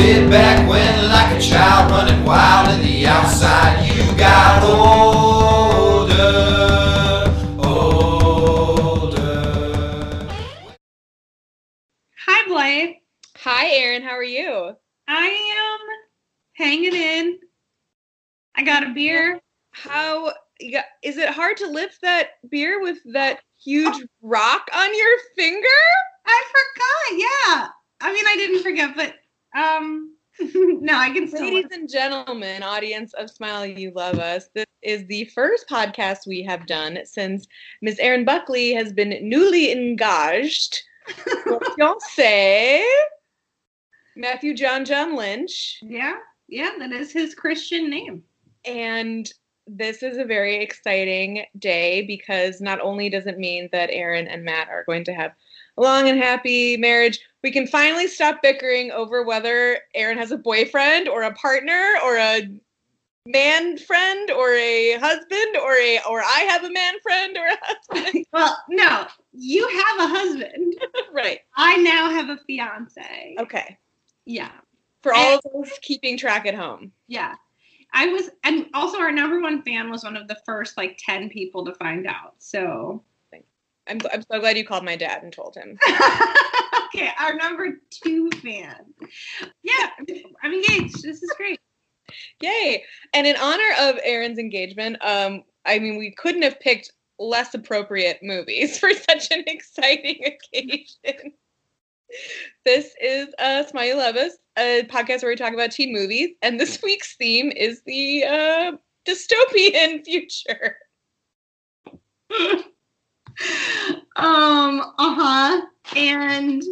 sit back when like a child running wild in the outside. You got older, older. Hi, Blythe. Hi, Erin. How are you? I am hanging in. I got a beer. How got- is it hard to lift that beer with that huge rock on your finger? I forgot. Yeah. I mean, I didn't forget, but um, no, I can still. Ladies and gentlemen, audience of Smile You Love Us, this is the first podcast we have done since Miss Erin Buckley has been newly engaged. Fiance Matthew John John Lynch. Yeah, yeah, that is his Christian name. And this is a very exciting day because not only does it mean that Aaron and Matt are going to have a long and happy marriage, we can finally stop bickering over whether Aaron has a boyfriend or a partner or a man friend or a husband or a or I have a man friend or a husband. Well, no, you have a husband. right. I now have a fiance. Okay. Yeah, For all of those keeping track at home. yeah. I was, and also our number one fan was one of the first like ten people to find out. So, I'm, I'm so glad you called my dad and told him. okay, our number two fan. Yeah, I'm engaged. This is great. Yay! And in honor of Aaron's engagement, um, I mean, we couldn't have picked less appropriate movies for such an exciting occasion. This is uh, Smiley Levis, a podcast where we talk about teen movies, and this week's theme is the uh, dystopian future. Um, uh-huh. And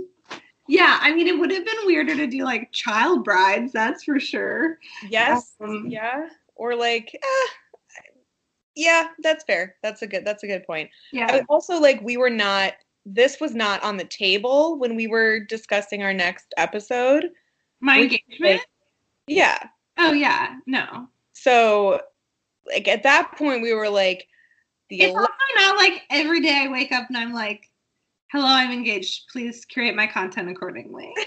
yeah, I mean it would have been weirder to do like child brides, that's for sure. Yes, Um, yeah, or like, eh, yeah, that's fair. That's a good. That's a good point. Yeah. Also like we were not this was not on the table when we were discussing our next episode. My we- engagement? Yeah. Oh yeah, no. So like at that point we were like the It's ele- not like every day I wake up and I'm like, hello, I'm engaged. Please curate my content accordingly.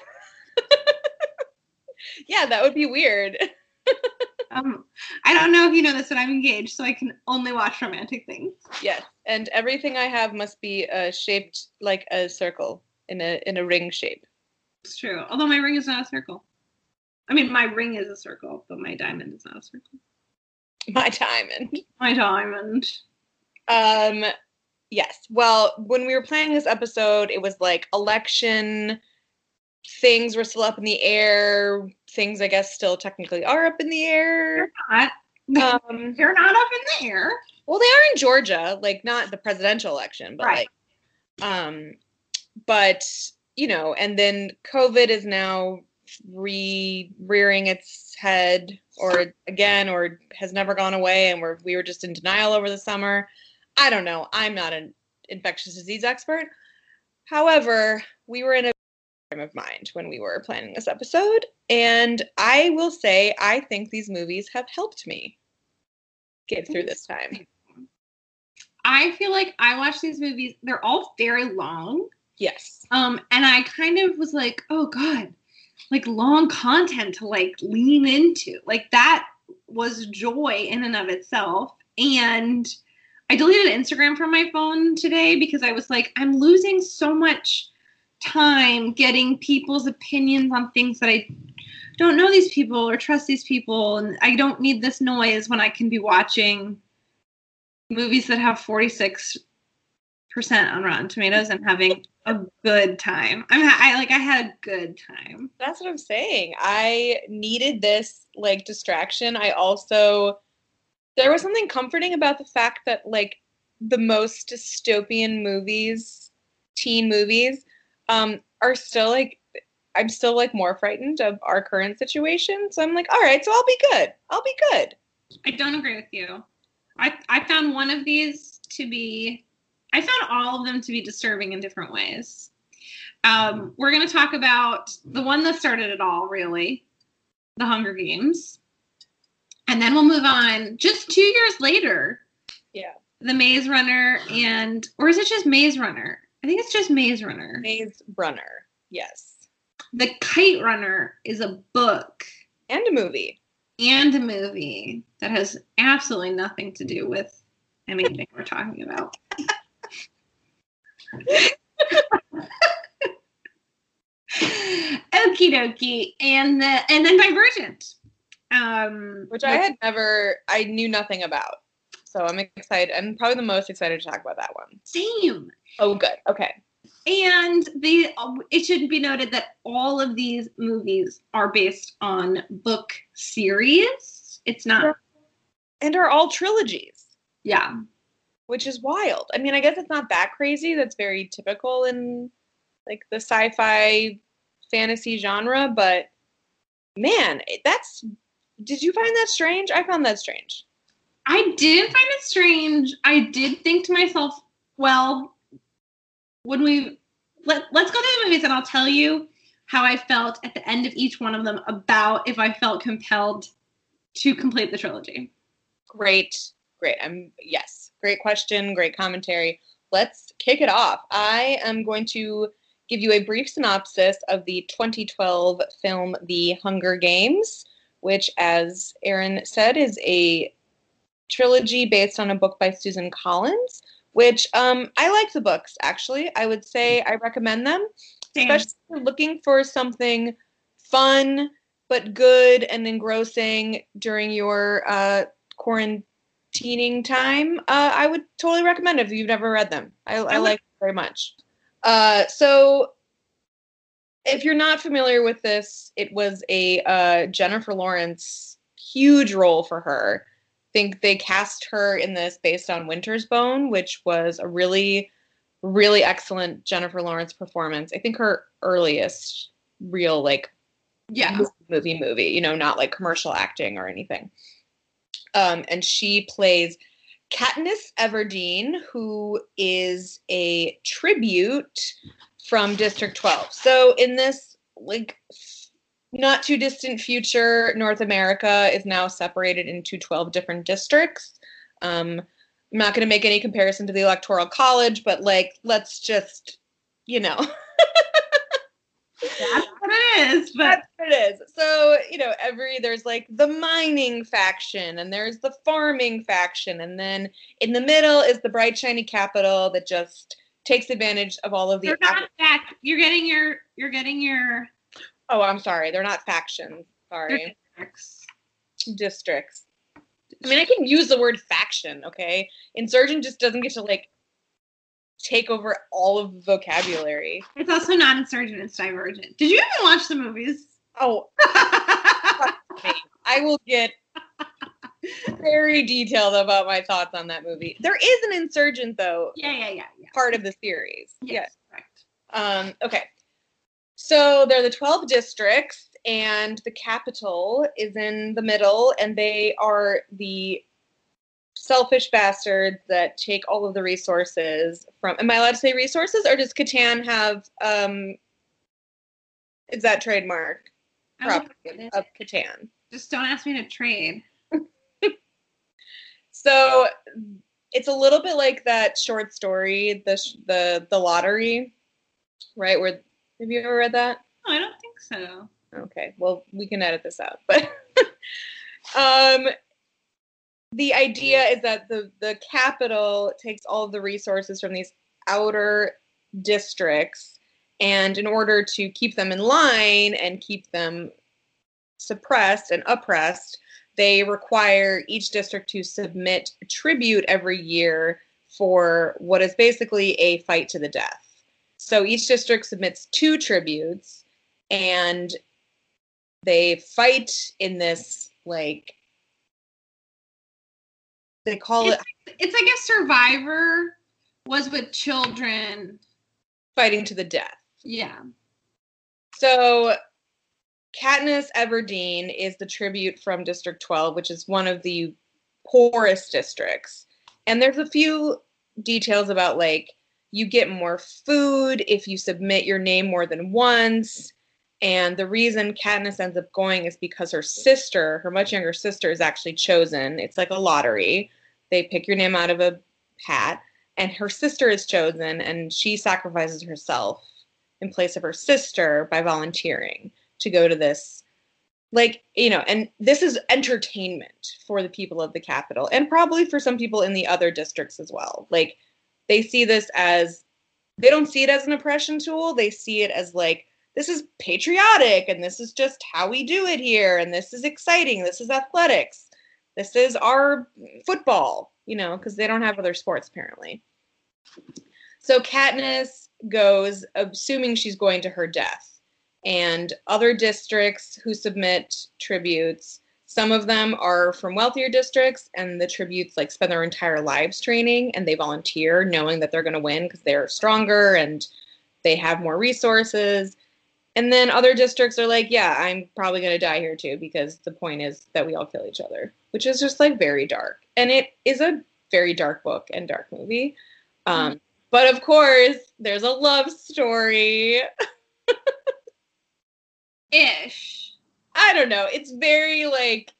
Yeah, that would be weird. um, I don't know if you know this, but I'm engaged, so I can only watch romantic things. yes. And everything I have must be uh, shaped like a circle in a in a ring shape. It's true. Although my ring is not a circle. I mean, my ring is a circle, but my diamond is not a circle. My diamond. My diamond. Um yes. Well, when we were planning this episode, it was like election things were still up in the air. Things I guess still technically are up in the air. Not. Um They're not up in the air. well, they are in Georgia, like not the presidential election, but Right. like um but you know, and then COVID is now re rearing its head or again or has never gone away and we're we were just in denial over the summer. I don't know. I'm not an infectious disease expert. However, we were in a frame of mind when we were planning this episode and I will say I think these movies have helped me get through this time. I feel like I watch these movies, they're all very long. Yes. Um, and I kind of was like, oh God, like long content to like lean into. Like that was joy in and of itself. And I deleted Instagram from my phone today because I was like, I'm losing so much time getting people's opinions on things that I don't know these people or trust these people. And I don't need this noise when I can be watching movies that have 46 percent on Rotten Tomatoes and having a good time. I'm ha- I like I had a good time. That's what I'm saying. I needed this like distraction. I also there was something comforting about the fact that like the most dystopian movies, teen movies, um, are still like I'm still like more frightened of our current situation. So I'm like, all right, so I'll be good. I'll be good. I don't agree with you. I I found one of these to be I found all of them to be disturbing in different ways. Um, we're going to talk about the one that started it all, really, The Hunger Games, and then we'll move on. Just two years later, Yeah. The Maze Runner, and or is it just Maze Runner? I think it's just Maze Runner. Maze Runner. Yes. The Kite Runner is a book And a movie. and a movie that has absolutely nothing to do with anything we're talking about. Okie dokie, and the and then Divergent, um, which I had never, I knew nothing about. So I'm excited. I'm probably the most excited to talk about that one. same. Oh, good. Okay. And the it should be noted that all of these movies are based on book series. It's not, And are all trilogies, yeah, which is wild. I mean, I guess it's not that crazy. That's very typical in like the sci-fi fantasy genre, but man, that's did you find that strange? I found that strange. I didn't find it strange. I did think to myself, well, when we let let's go through the movies and I'll tell you how I felt at the end of each one of them about if I felt compelled to complete the trilogy. Great. Great. I'm yes. Great question, great commentary. Let's kick it off. I am going to give you a brief synopsis of the 2012 film The Hunger Games, which as Aaron said is a trilogy based on a book by Susan Collins, which um, I like the books actually. I would say I recommend them, Damn. especially if you're looking for something fun but good and engrossing during your uh, quarantining time. Uh, I would totally recommend it if you've never read them. I, I like them very much. Uh, so, if you're not familiar with this, it was a uh, Jennifer Lawrence huge role for her. I think they cast her in this based on Winter's Bone, which was a really, really excellent Jennifer Lawrence performance. I think her earliest real like yeah. movie movie, you know, not like commercial acting or anything. Um, and she plays Katniss Everdeen, who is a tribute from District 12. So in this like not too distant future, North America is now separated into 12 different districts. Um, I'm not going to make any comparison to the Electoral College, but like, let's just, you know, That's what it is. But That's what it is. So, you know, every there's like the mining faction and there's the farming faction and then in the middle is the bright shiny capital that just takes advantage of all of the you're not back. You're getting your you're getting your Oh, I'm sorry. They're not factions. Sorry. districts. Districts. I mean, I can use the word faction, okay? Insurgent just doesn't get to like take over all of the vocabulary. It's also not insurgent, it's divergent. Did you even watch the movies? Oh, I will get very detailed about my thoughts on that movie. There is an insurgent though, yeah, yeah, yeah, yeah. part of the series. Yes, correct. Um, okay. So there are the 12 districts, and the capital is in the middle, and they are the selfish bastards that take all of the resources from. Am I allowed to say resources, or does Catan have? Um, is that trademark property of Catan? Just don't ask me to trade. So it's a little bit like that short story, the sh- the the lottery, right? Where have you ever read that? No, I don't think so. Okay, well we can edit this out, but um, the idea is that the the capital takes all of the resources from these outer districts, and in order to keep them in line and keep them suppressed and oppressed, they require each district to submit tribute every year for what is basically a fight to the death. So each district submits two tributes and they fight in this like they call it It's like if Survivor was with children. fighting to the death. Yeah. So Katniss Everdeen is the tribute from District 12, which is one of the poorest districts. And there's a few details about like you get more food if you submit your name more than once. And the reason Katniss ends up going is because her sister, her much younger sister, is actually chosen. It's like a lottery. They pick your name out of a hat, and her sister is chosen, and she sacrifices herself in place of her sister by volunteering to go to this. Like you know and this is entertainment for the people of the capital and probably for some people in the other districts as well. Like they see this as they don't see it as an oppression tool. They see it as like this is patriotic and this is just how we do it here and this is exciting. This is athletics. This is our football you know because they don't have other sports apparently. So katniss goes assuming she's going to her death and other districts who submit tributes. Some of them are from wealthier districts and the tributes like spend their entire lives training and they volunteer knowing that they're going to win because they're stronger and they have more resources. And then other districts are like yeah i'm probably going to die here too because the point is that we all kill each other which is just like very dark. And it is a very dark book and dark movie. Um, but of course there's a love story Ish. I don't know. It's very like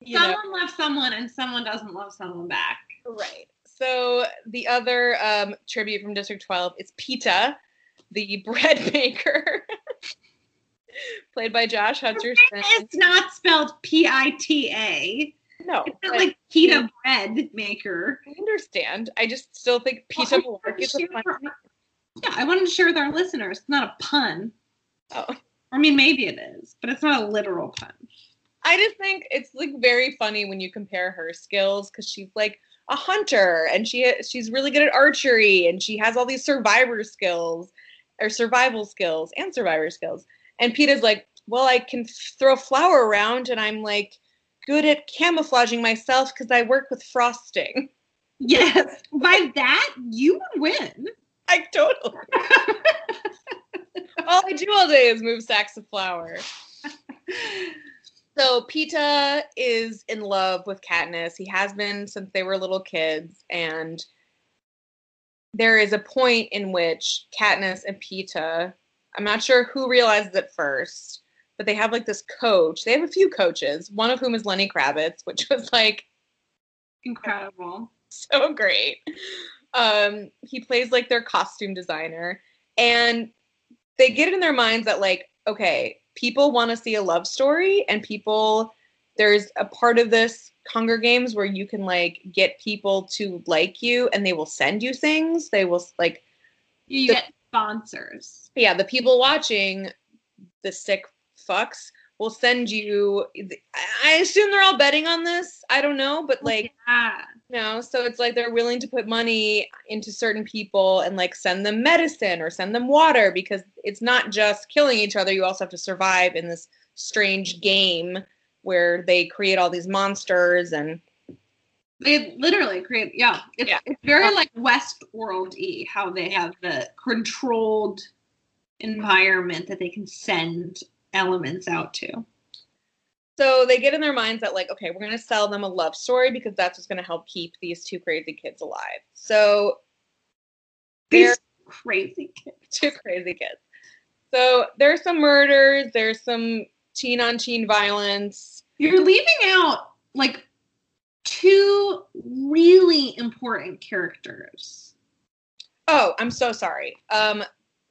you know, Someone loves someone and someone doesn't love someone back. right. So the other um, tribute from District 12 is Peeta, the bread maker, played by Josh Hutcherson. It's not spelled P I T A. No, It's not like pita bread maker. I understand. I just still think Pita Well, is a share fun our- Yeah, I wanted to share with our listeners. It's not a pun. Oh. I mean, maybe it is, but it's not a literal pun. I just think it's like very funny when you compare her skills because she's like a hunter and she she's really good at archery and she has all these survivor skills or survival skills and survivor skills. And Peeta's like, well, I can throw flour around and I'm like good at camouflaging myself because I work with frosting. Yes, by that you would win. I totally. all I do all day is move sacks of flour. So Peeta is in love with Katniss. He has been since they were little kids, and there is a point in which Katniss and Peeta, I'm not sure who realizes it first, but they have like this coach. They have a few coaches, one of whom is Lenny Kravitz, which was like Incredible. so great. Um, he plays like their costume designer, and they get it in their minds that like, okay, people want to see a love story, and people there's a part of this Hunger Games where you can like get people to like you, and they will send you things. They will like, You The- get sponsors. yeah, the people watching the sick fucks will send you. I assume they're all betting on this. I don't know, but like. yeah. No, so it's like they're willing to put money into certain people and like send them medicine or send them water because it's not just killing each other. You also have to survive in this strange game where they create all these monsters and They literally create, yeah. It's, Yeah. it's very like Westworld y, how they have the controlled environment that they can send elements out to. so they get in their minds that like okay, we're going to sell them a love story because that's what's going to help keep these two crazy kids alive. So they're These crazy kids. two crazy kids. So there's some murders, there's some teen on teen violence. You're leaving out like two really important characters. Oh, I'm so sorry. Um,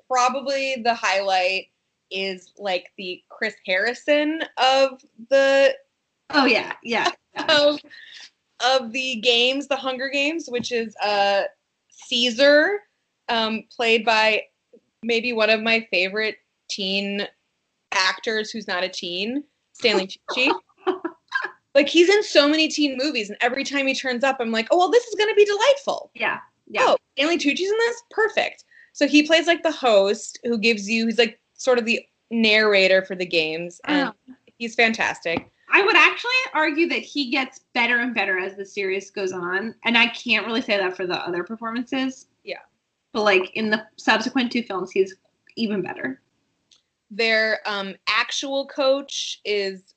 probably the highlight is like the Chris Harrison of the Oh yeah, yeah. yeah. of of the games, the Hunger Games, which is uh Caesar, um, played by maybe one of my favorite teen actors who's not a teen, Stanley Tucci. like he's in so many teen movies, and every time he turns up, I'm like, oh well, this is gonna be delightful. yeah, yeah. Oh, Stanley Tucci's in this? Perfect. So he plays like the host who gives you, he's like sort of the narrator for the games, and Oh. he's fantastic. I would actually argue that he gets better and better as the series goes on, and I can't really say that for the other performances. Yeah. But like in the subsequent two films, he's even better. Their um, actual coach is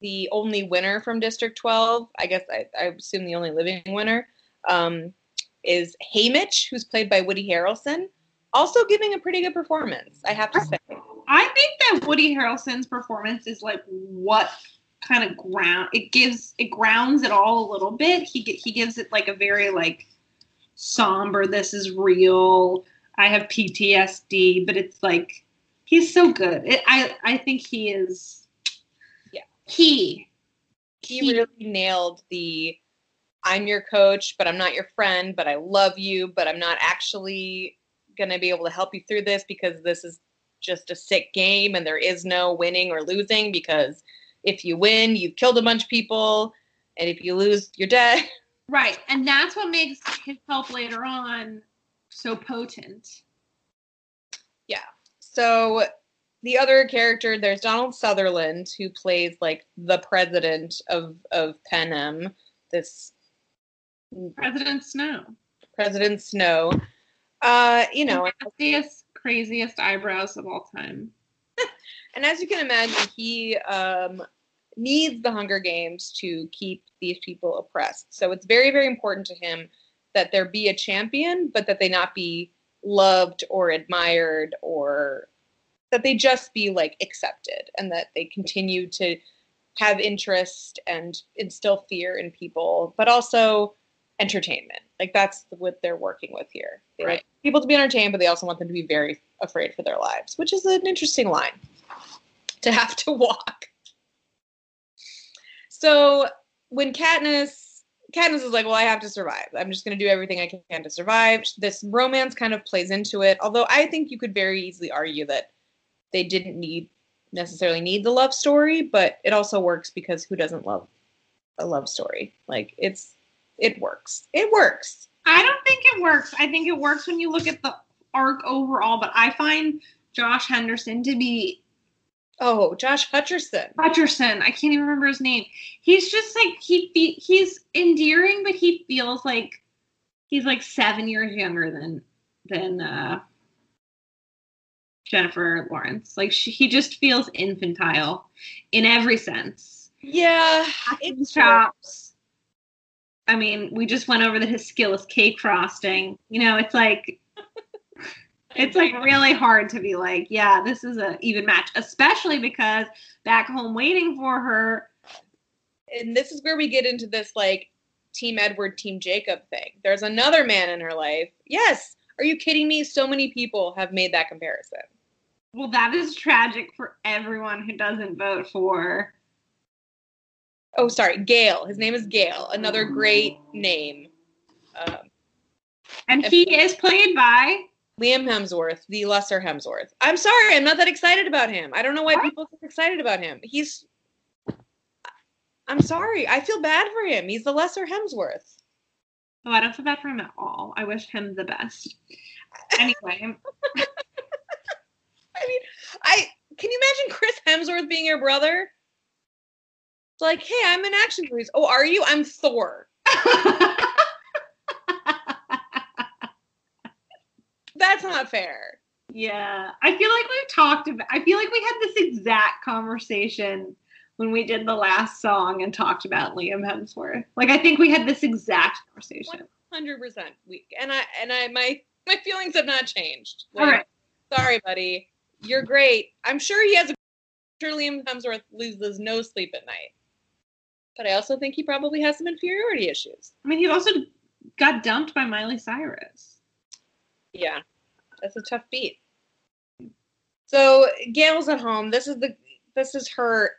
the only winner from District 12. I guess I, I assume the only living winner um, is Haymitch, who's played by Woody Harrelson. Also giving a pretty good performance, I have to say. I think that Woody Harrelson's performance is like what kind of ground it gives it grounds it all a little bit. He he gives it like a very like somber this is real I have PTSD, but it's like he's so good. It, I I think he is. Yeah. He. he really nailed the I'm your coach, but I'm not your friend, but I love you, but I'm not actually going to be able to help you through this because this is just a sick game and there is no winning or losing because if you win, you've killed a bunch of people, and if you lose, you're dead. Right, and that's what makes his help later on so potent. Yeah. So the other character, there's Donald Sutherland who plays like the president of of Panem, this President Snow. President Snow. Uh, you know, nastiest, craziest eyebrows of all time. and as you can imagine, he um, needs the Hunger Games to keep these people oppressed. So it's very, very important to him that there be a champion, but that they not be loved or admired or that they just be like accepted and that they continue to have interest and instill fear in people, but also entertainment. Like that's what they're working with here. They Right. like people to be entertained, but they also want them to be very afraid for their lives, which is an interesting line to have to walk. So when Katniss Katniss is like, well, I have to survive. I'm just going to do everything I can to survive. This romance kind of plays into it, although I think you could very easily argue that they didn't need necessarily need the love story, but it also works because who doesn't love a love story? Like it's it works. It works. I don't think it works. I think it works when you look at the arc overall, but I find Josh Henderson to be Oh, Josh Hutcherson. Hutcherson. I can't even remember his name. He's just like he fe- he's endearing, but he feels like he's like seven years younger than than uh, Jennifer Lawrence. Like she, he just feels infantile in every sense. Yeah, it's chops. I mean, we just went over that his skill is cake frosting. You know, it's like it's like really hard to be like, yeah, this is a even match, especially because back home waiting for her. and this is where we get into this like team edward team jacob thing there's another man in her life yes are you kidding me so many people have made that comparison Well, that is tragic for everyone who doesn't vote for. Oh sorry Gale. His name is Gale. Another great name. Um, And he is played by liam hemsworth the lesser hemsworth. I'm sorry i'm not that excited about him. I don't know why people are excited about him. He's i'm sorry i feel bad for him. He's the lesser hemsworth. Oh, I don't feel bad for him at all. I wish him the best. Anyway, I mean, I can you imagine Chris Hemsworth being your brother? Like, hey, I'm in action movies. Oh, are you? I'm Thor. That's not fair. yeah, I feel like we've talked about. I feel like we had this exact conversation when we did the last song and talked about Liam Hemsworth. Like, I think we had this exact conversation. Hundred percent weak. And I and I my my feelings have not changed. All right. Sorry, buddy. You're great. I'm sure he has a sure Liam Hemsworth loses no sleep at night. But I also think he probably has some inferiority issues. I mean, he also got dumped by Miley Cyrus. Yeah, that's a tough beat. So Gale's at home. This is the this is her.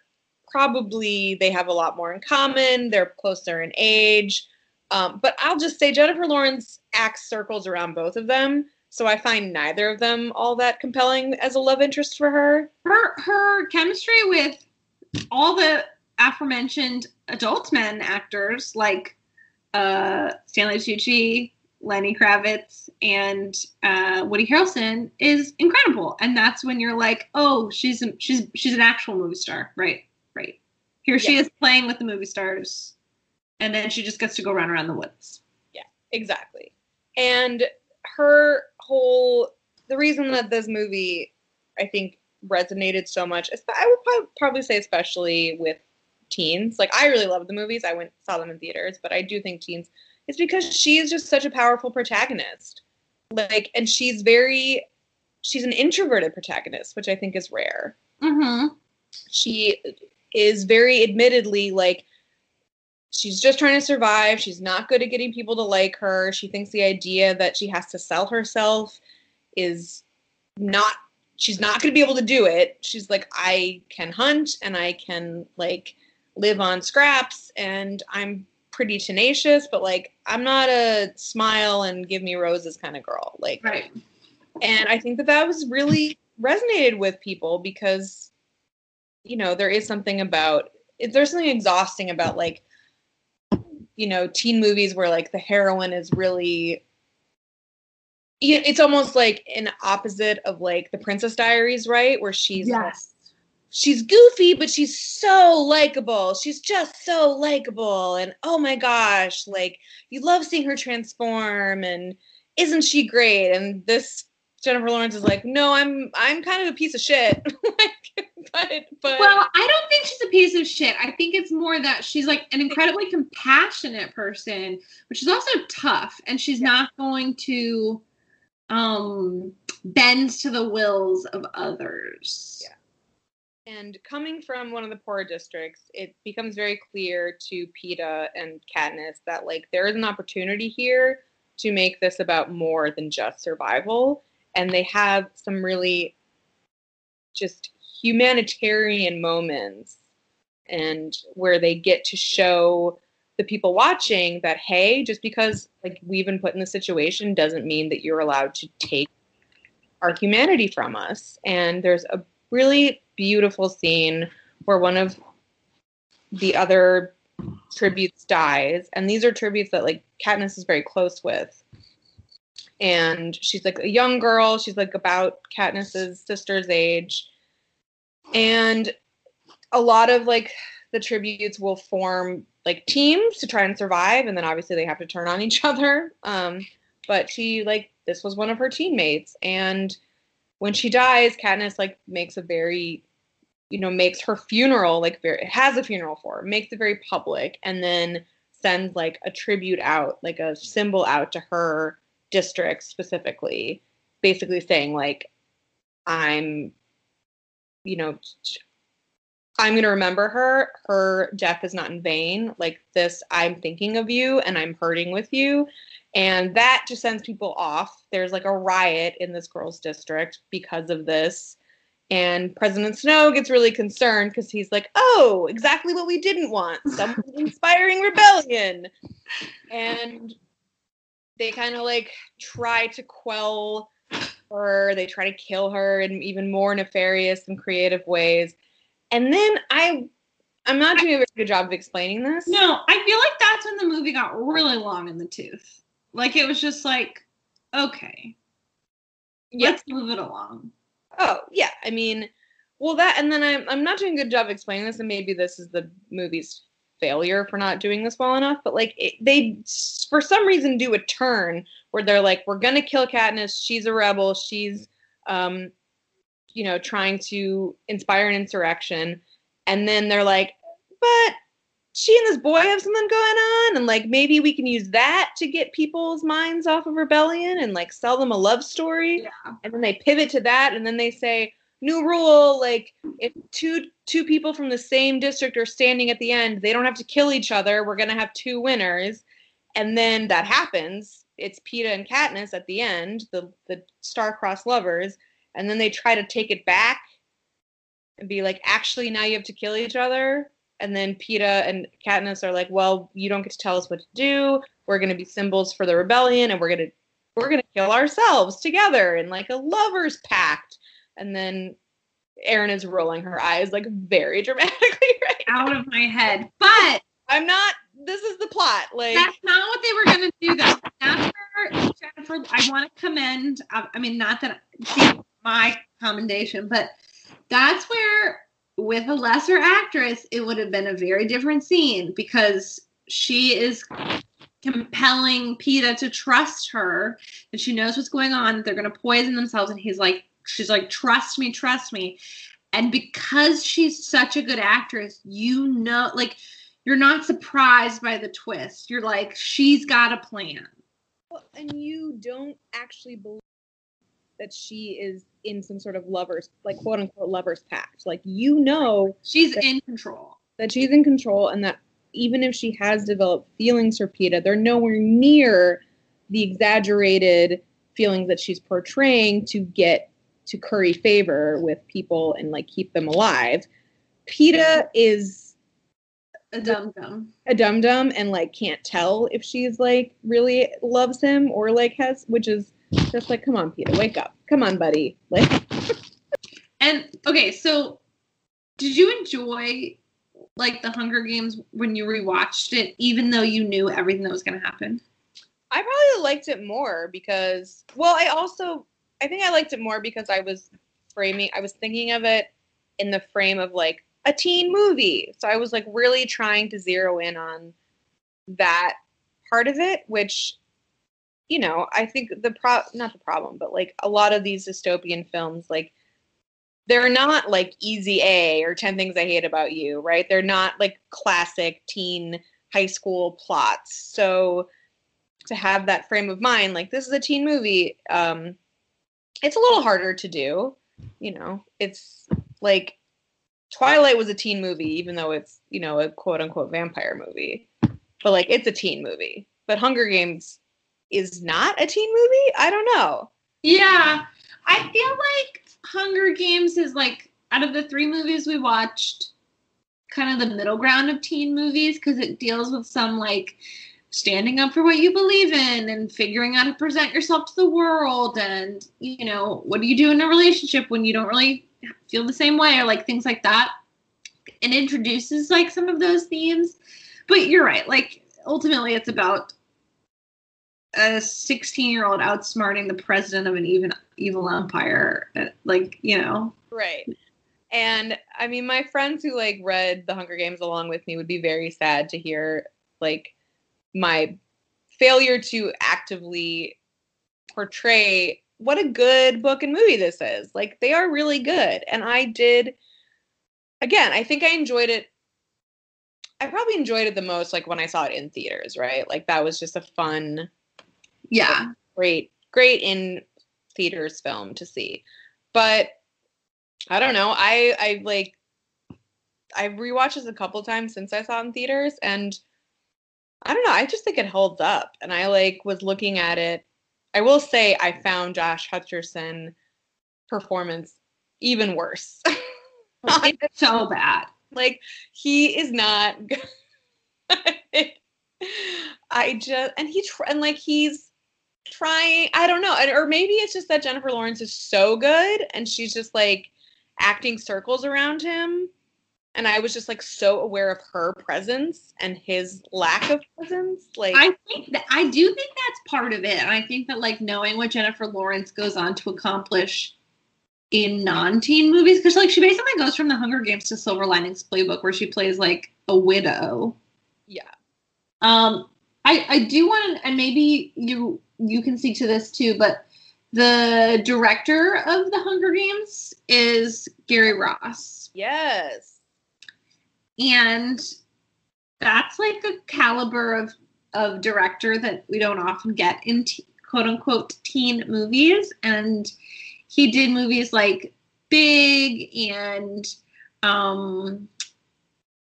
Probably they have a lot more in common. They're closer in age, um, but I'll just say Jennifer Lawrence acts circles around both of them. So I find neither of them all that compelling as a love interest for her. Her her chemistry with all the aforementioned adult men actors like uh, Stanley Tucci, Lenny Kravitz, and uh, Woody Harrelson is incredible. And that's when you're like, oh, she's a, she's she's an actual movie star, right? Right. Here she is playing with the movie stars, and then she just gets to go run around the woods. Yeah, exactly. And her whole the reason that this movie I think resonated so much, I would probably say especially with teens. Like I really love the movies. I went saw them in theaters, but I do think teens is because she's just such a powerful protagonist. Like and she's very she's an introverted protagonist, which I think is rare Mm-hmm. she is very admittedly like she's just trying to survive she's not good at getting people to like her she thinks the idea that she has to sell herself is not she's not going to be able to do it. She's like I can hunt and I can like live on scraps and I'm pretty tenacious, but like I'm not a smile and give me roses kind of girl. Like Right. and I think that that was really resonated with people because you know, there is something about it, there's something exhausting about like you know, teen movies where like the heroine is really it's almost like an opposite of like the Princess Diaries, right? Where she's Yes. She's goofy, but she's so likable. She's just so likable. And oh my gosh, like you love seeing her transform and isn't she great? And this Jennifer Lawrence is like, no, I'm I'm kind of a piece of shit. like, but but Well, I don't think she's a piece of shit. I think it's more that she's like an incredibly compassionate person, but she's also tough and she's not going to um bend to the wills of others. Yeah. And coming from one of the poorer districts, it becomes very clear to Peeta and Katniss that like there is an opportunity here to make this about more than just survival. And they have some really just humanitarian moments and where they get to show the people watching that hey, just because like we've been put in the situation doesn't mean that you're allowed to take our humanity from us. And there's a really beautiful scene where one of the other tributes dies. And these are tributes that like Katniss is very close with. And she's like a young girl. She's like about Katniss's sister's age. And a lot of like the tributes will form like teams to try and survive. And then obviously they have to turn on each other. Um but she like this was one of her teammates. And when she dies Katniss like makes a very you know makes her funeral like very has a funeral for her makes it very public and then sends like a tribute out like a symbol out to her district specifically basically saying like i'm you know i'm going to remember her her death is not in vain like this i'm thinking of you and i'm hurting with you and that just sends people off there's like a riot in this girl's district because of this and President Snow gets really concerned because he's like, oh, exactly what we didn't want someone inspiring rebellion. And they kind of like try to quell her, they try to kill her in even more nefarious and creative ways. And then I. I'm not doing a very good job of explaining this. No, I feel like that's when the movie got really long in the tooth. Like it was just like, okay, Yeah. let's move it along. Oh yeah, I mean, well that, and then I'm I'm not doing a good job explaining this, and maybe this is the movie's failure for not doing this well enough. But like it, they, for some reason, do a turn where they're like, we're gonna kill Katniss. She's a rebel. She's, um, you know, trying to inspire an insurrection, and then they're like, but she and this boy have something going on, and like maybe we can use that to get people's minds off of rebellion and like sell them a love story. Yeah. and then they pivot to that and then they say new rule like if two two people from the same district are standing at the end they don't have to kill each other. We're going to have two winners. And then that happens. It's Peeta and Katniss at the end the the star-crossed lovers. And then they try to take it back and be like actually now you have to kill each other and then Peeta and Katniss are like well you don't get to tell us what to do we're going to be symbols for the rebellion and we're going to we're gonna kill ourselves together in like a lovers pact and then Erin is rolling her eyes like very dramatically right now. Out of my head. But i'm not this is the plot like that's not what they were going to do though. Where Jennifer, I want to commend, I I mean, not that my commendation, but that's where with a lesser actress, it would have been a very different scene because she is compelling Peeta to trust her and she knows what's going on, they're going to poison themselves. And he's like, she's like, trust me, trust me. And because she's such a good actress, you know, like, you're not surprised by the twist. You're like, she's got a plan. Well, and you don't actually believe that she is in some sort of lovers like quote unquote lovers pact like you know She's in control. that she's in control and that even if she has developed feelings for Peeta, they're nowhere near the exaggerated feelings that she's portraying to get to curry favor with people and like keep them alive. Peeta is A dum dum. a dum dum and like can't tell if she's like really loves him or like has, which is just like, come on, Peter, wake up, come on, buddy, like. And okay, so did you enjoy like the Hunger Games when you rewatched it, even though you knew everything that was going to happen? I probably liked it more because, well, I also, I think I liked it more because I was framing, I was thinking of it in the frame of like a teen movie. So I was like really trying to zero in on that part of it, which, you know, I think the pro, not the problem, but like a lot of these dystopian films, like, they're not like Easy A or 10 Things I Hate About You, right? They're not like classic teen high school plots. So, to have that frame of mind like this is a teen movie um it's a little harder to do you know it's like twilight was a teen movie even though it's you know a quote unquote vampire movie but like it's a teen movie but hunger games is not a teen movie? I don't know. Yeah, I feel like Hunger Games is like out of the three movies we watched, kind of the middle ground of teen movies because it deals with some like standing up for what you believe in and figuring out to present yourself to the world and you know what do you do in a relationship when you don't really feel the same way or like things like that. It introduces like some of those themes. But you're right. Like ultimately it's about a 16 year old outsmarting the president of an even evil empire uh, like you know? Right. And i mean my friends who like read the hunger games along with me would be very sad to hear like my failure to actively portray what a good book and movie this is. Like they are really good. And i did again i think i enjoyed it i probably enjoyed it the most like when i saw it in theaters right? Like that was just a fun yeah. Great great in theaters film to see. But i don't know i i like i've rewatched this a couple times since i saw it in theaters and i don't know i just think it holds up and i like was looking at it. I will say i found josh hutcherson performance even worse. Oh, it's so bad. Like he is not good. I just and he tr- and like he's trying. I don't know, and, or maybe it's just that Jennifer Lawrence is so good and she's just like acting circles around him. And I was just like so aware of her presence and his lack of presence. Like i think that i do think that's part of it and i think that like knowing what jennifer lawrence goes on to accomplish in non-teen movies because like she basically goes from the hunger games to silver linings playbook where she plays like a widow yeah, Um, I I do want to, and maybe you you can speak to this too, but the director of the Hunger Games is Gary Ross, yes, and that's like a caliber of of director that we don't often get in t- quote unquote teen movies, and he did movies like Big and um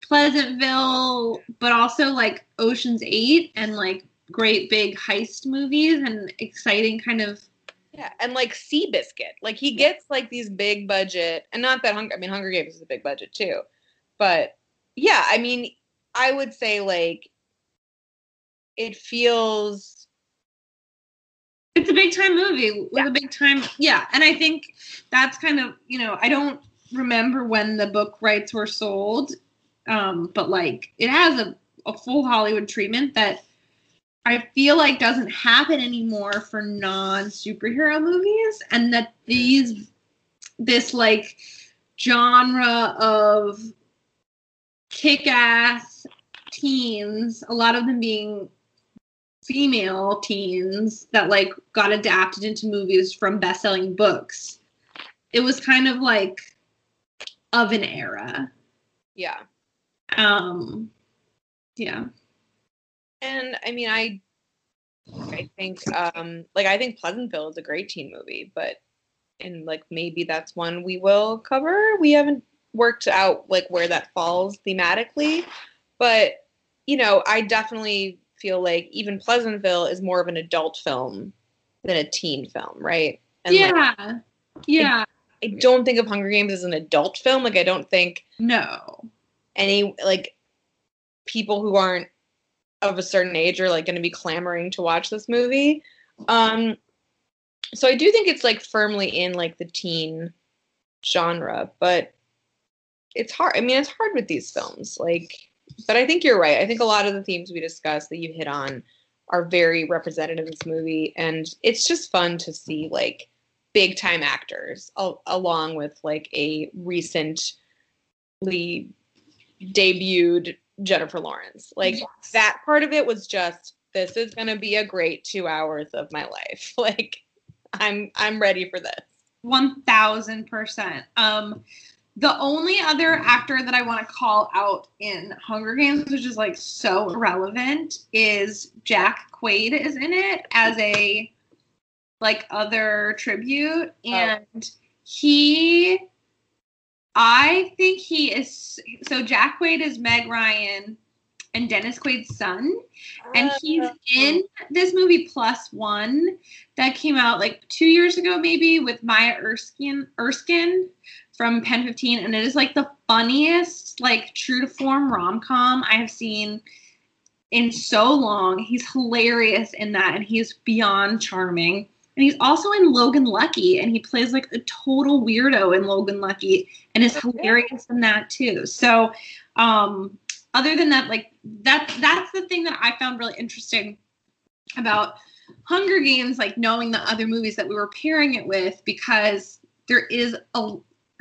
Pleasantville, but also like Ocean's Eight and like great big heist movies and exciting kind of yeah, and like Seabiscuit, like he gets like these big budget, and not that Hunger. I mean, Hunger Games is a big budget too, but yeah, I mean, I would say like it feels it's a big time movie with Yeah. a big time yeah and i think that's kind of you know i don't remember when the book rights were sold um but like it has a, a full hollywood treatment that i feel like doesn't happen anymore for non superhero movies and that these this like genre of kick-ass teens a lot of them being female teens that like got adapted into movies from best-selling books it was kind of like of an era yeah. um yeah And I mean, I I think um like I think Pleasantville is a great teen movie, but and like maybe that's one we will cover. We haven't worked out like where that falls thematically, but you know, I definitely feel like even Pleasantville is more of an adult film than a teen film, right? And like, yeah. yeah. I don't think of Hunger Games as an adult film. Like I don't think No. any like people who aren't of a certain age are like going to be clamoring to watch this movie. Um so I do think it's like firmly in like the teen genre, but it's hard. I mean, it's hard with these films. Like but I think you're right. I think a lot of the themes we discussed that you hit on are very representative of this movie and it's just fun to see like big time actors al- along with like a recently debuted Jennifer Lawrence. Like Yes. that part of it was just this is going to be a great 2 hours of my life. Like I'm I'm ready for this. One thousand percent. Um, the only other actor that I want to call out in Hunger Games, which is like so relevant, is Jack Quaid is in it as a like other tribute, and he, I think he is. So Jack Quaid is Meg Ryan and Dennis Quaid's son, and oh, he's in this movie Plus One that came out like two years ago, maybe with Maya Erskine Erskine from Pen 15, and it is like the funniest, like true to form rom com I have seen in so long. He's hilarious in that, and he's beyond charming. And he's also in Logan Lucky, and he plays like a total weirdo in Logan Lucky, and is hilarious in that too. So, um, other than that, like that that's the thing that I found really interesting about Hunger Games, like knowing the other movies that we were pairing it with, because there is a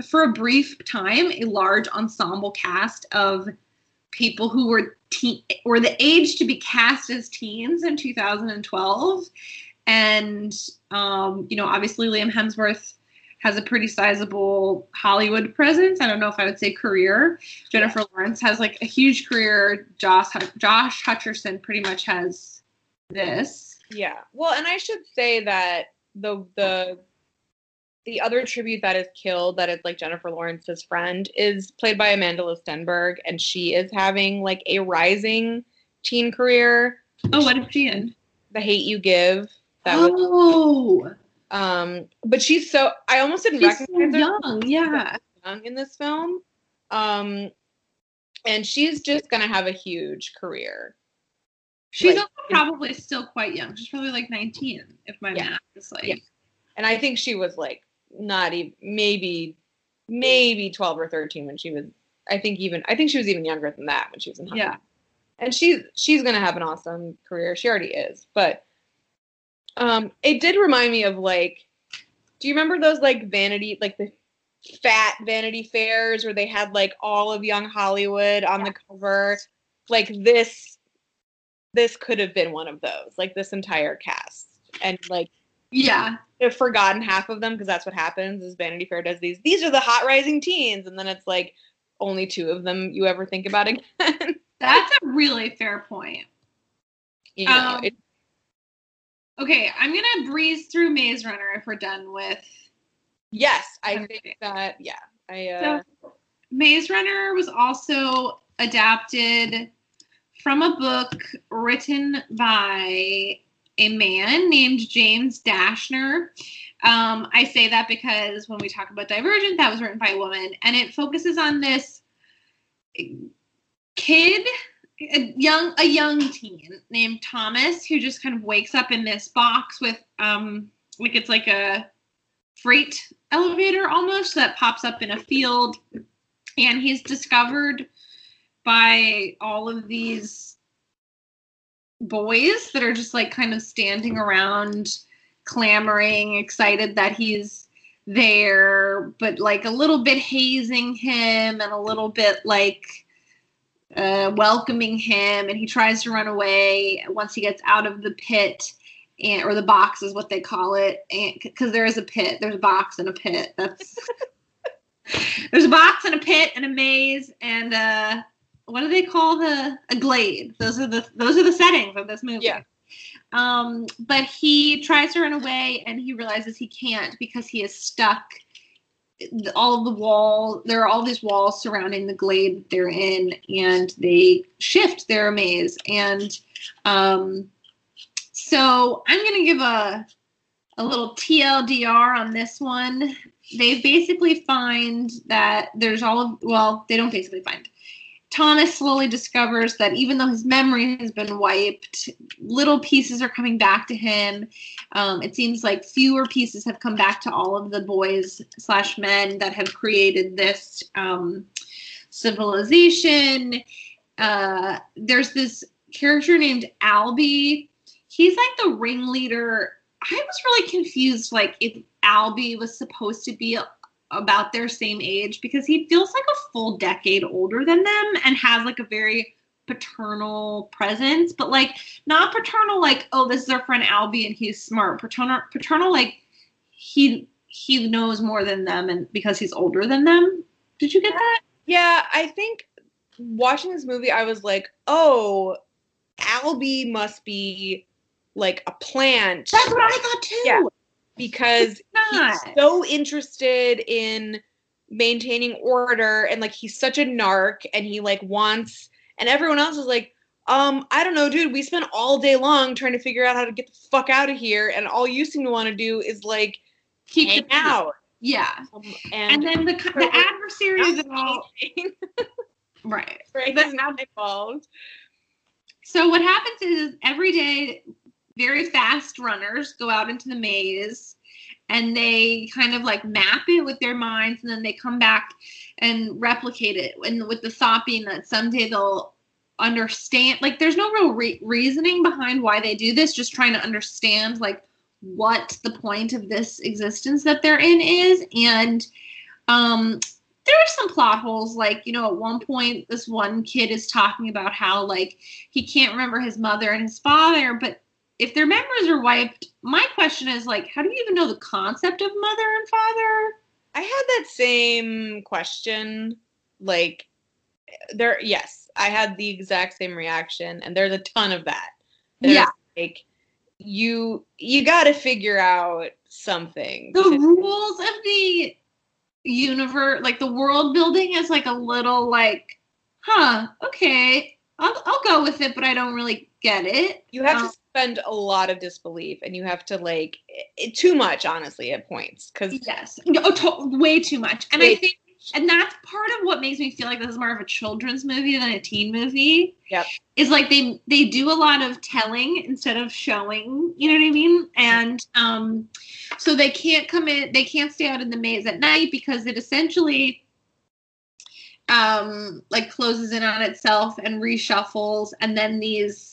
for a brief time a large ensemble cast of people who were teen were the age to be cast as teens in 2012 and um, you know obviously liam hemsworth has a pretty sizable hollywood presence i don't know if i would say career jennifer lawrence has like a huge career josh josh hutcherson pretty much has this Yeah. Well, and I should say that the the the other tribute that is killed that is like Jennifer Lawrence's friend is played by Amanda Stenberg and she is having like a rising teen career. oh what is she in The Hate You Give. That was oh um but she's so I almost didn't she's so recognize her young yeah young in this film. Um and she's just gonna have a huge career. She's Like, also probably still quite young. She's probably like 19, if my Yeah. math is like. Yeah. And I think she was like not even maybe maybe 12 or 13 when she was I think even I think she was even younger than that when she was in high Yeah. And she's she's going to have an awesome career. She already is. But um it did remind me of like do you remember those like vanity like the fat vanity fairs where they had like all of young Hollywood on the cover like this this could have been one of those like this entire cast and like Yeah. they've forgotten half of them because that's what happens is Vanity Fair does these these are the hot rising teens and then it's like only two of them you ever think about again. That's a really fair point. you know, Um, it, Okay, I'm going to breeze through Maze Runner if we're done with. yes, I think that yeah. I uh So, Maze Runner was also adapted from a book written by a man named James Dashner. Um, I say that because when we talk about Divergent, that was written by a woman, and it focuses on this kid, a young a young teen named Thomas, who just kind of wakes up in this box with um, like it's like a freight elevator almost that pops up in a field. And he's discovered by all of these boys that are just like kind of standing around clamoring excited that he's there but like a little bit hazing him and a little bit like uh, welcoming him and he tries to run away once he gets out of the pit and or the box is what they call it because there is a pit. There's a box and a pit. That's there's a box and a pit and a maze and uh what do they call the a glade? Those are the those are the settings of this movie. Yeah. um but he tries to run away and he realizes he can't because he is stuck all of the wall there are all these walls surrounding the glade that they're in and they shift their maze and um so i'm going to give a a little TLDR on this one. They basically find that there's all of, well, they don't basically find. Thomas slowly discovers that even though his memory has been wiped, little pieces are coming back to him. Um, it seems like fewer pieces have come back to all of the boys slash men that have created this um, civilization. Uh, there's this character named Albie. He's like the ringleader. I was really confused, like if Albie was supposed to be about their same age because he feels like a full decade older than them and has like a very paternal presence, but like not paternal like oh this is our friend Albie and he's smart. Paternal paternal like he he knows more than them and because he's older than them. Did you get that? Yeah, I think watching this movie, I was like, oh, Albie must be like a plant. That's what I thought too. Yeah. Because he's so interested in maintaining order and like he's such a narc and he like wants and everyone else is like um i don't know dude we spent all day long trying to figure out how to get the fuck out of here and all you seem to want to do is like Keep hang out. Yeah. Um, And and, then the the adversaries and all right. But- is not involved So what happens is every day, very fast runners go out into the maze, and they kind of like map it with their minds, and then they come back and replicate it, and with the thought being that someday they'll understand. Like, there's no real re- reasoning behind why they do this. Just trying to understand like what the point of this existence that they're in is, and um there are some plot holes like you know at one point this one kid is talking about how like he can't remember his mother and his father but if their memories are wiped my question is like how do you even know the concept of mother and father? I had that same question like there yes i had the exact same reaction and there's a ton of that. There's, Yeah. like you you got to figure out something the to- rules of the universe like the world building is like a little like huh okay i'll, I'll go with it but i don't really get it. You have um, to spend a lot of disbelief and you have to like it, too much honestly at points because Yes, no, to- way too much. And I think, and that's part of what makes me feel like this is more of a children's movie than a teen movie. Yep. Is like they they do a lot of telling instead of showing. You know what I mean? And um, so they can't come in. They can't stay out in the maze at night because it essentially um like closes in on itself and reshuffles and then these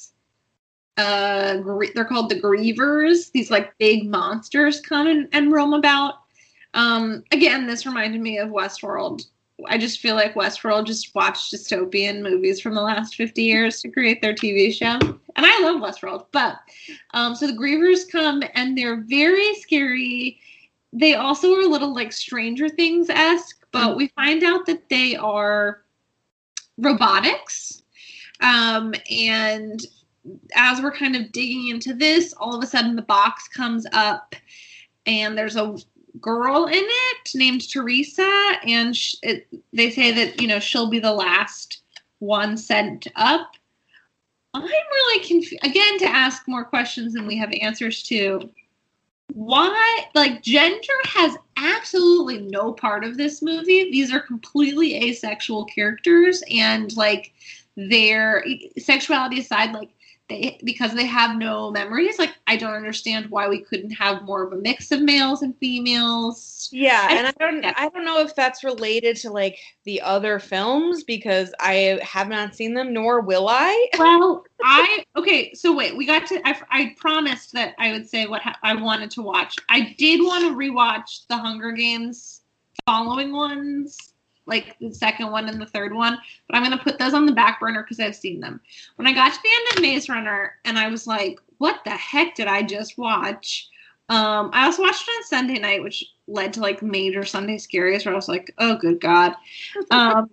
uh they're called the grievers these like big monsters come and, and roam about. Um again this reminded me of westworld. I just feel like westworld just watched dystopian movies from the last 50 years to create their tv show. And i love westworld but um so the grievers come and they're very scary. They also are a little like stranger things-esque but we find out that they are robotics um and as we're kind of digging into this, all of a sudden the box comes up and there's a girl in it named Teresa, and sh- it, they say that, you know, she'll be the last one sent up. I'm really confused. Again, to ask more questions than we have answers to. Why, like, gender has absolutely no part of this movie. These are completely asexual characters, and, like, their sexuality aside, like, they because they have no memories like i don't understand why we couldn't have more of a mix of males and females. Yeah I- and i don't i don't know if that's related to like the other films because i have not seen them nor will i. Well i okay so wait we got to i, I promised that i would say what ha- i wanted to watch. I did want to rewatch the hunger games following ones like the second one and the third one but i'm going to put those on the back burner because i've seen them when i got to the end of maze runner and i was like what the heck did i just watch um, I also watched it on Sunday night, which led to like major Sunday scaries where I was like, oh, good God. Um,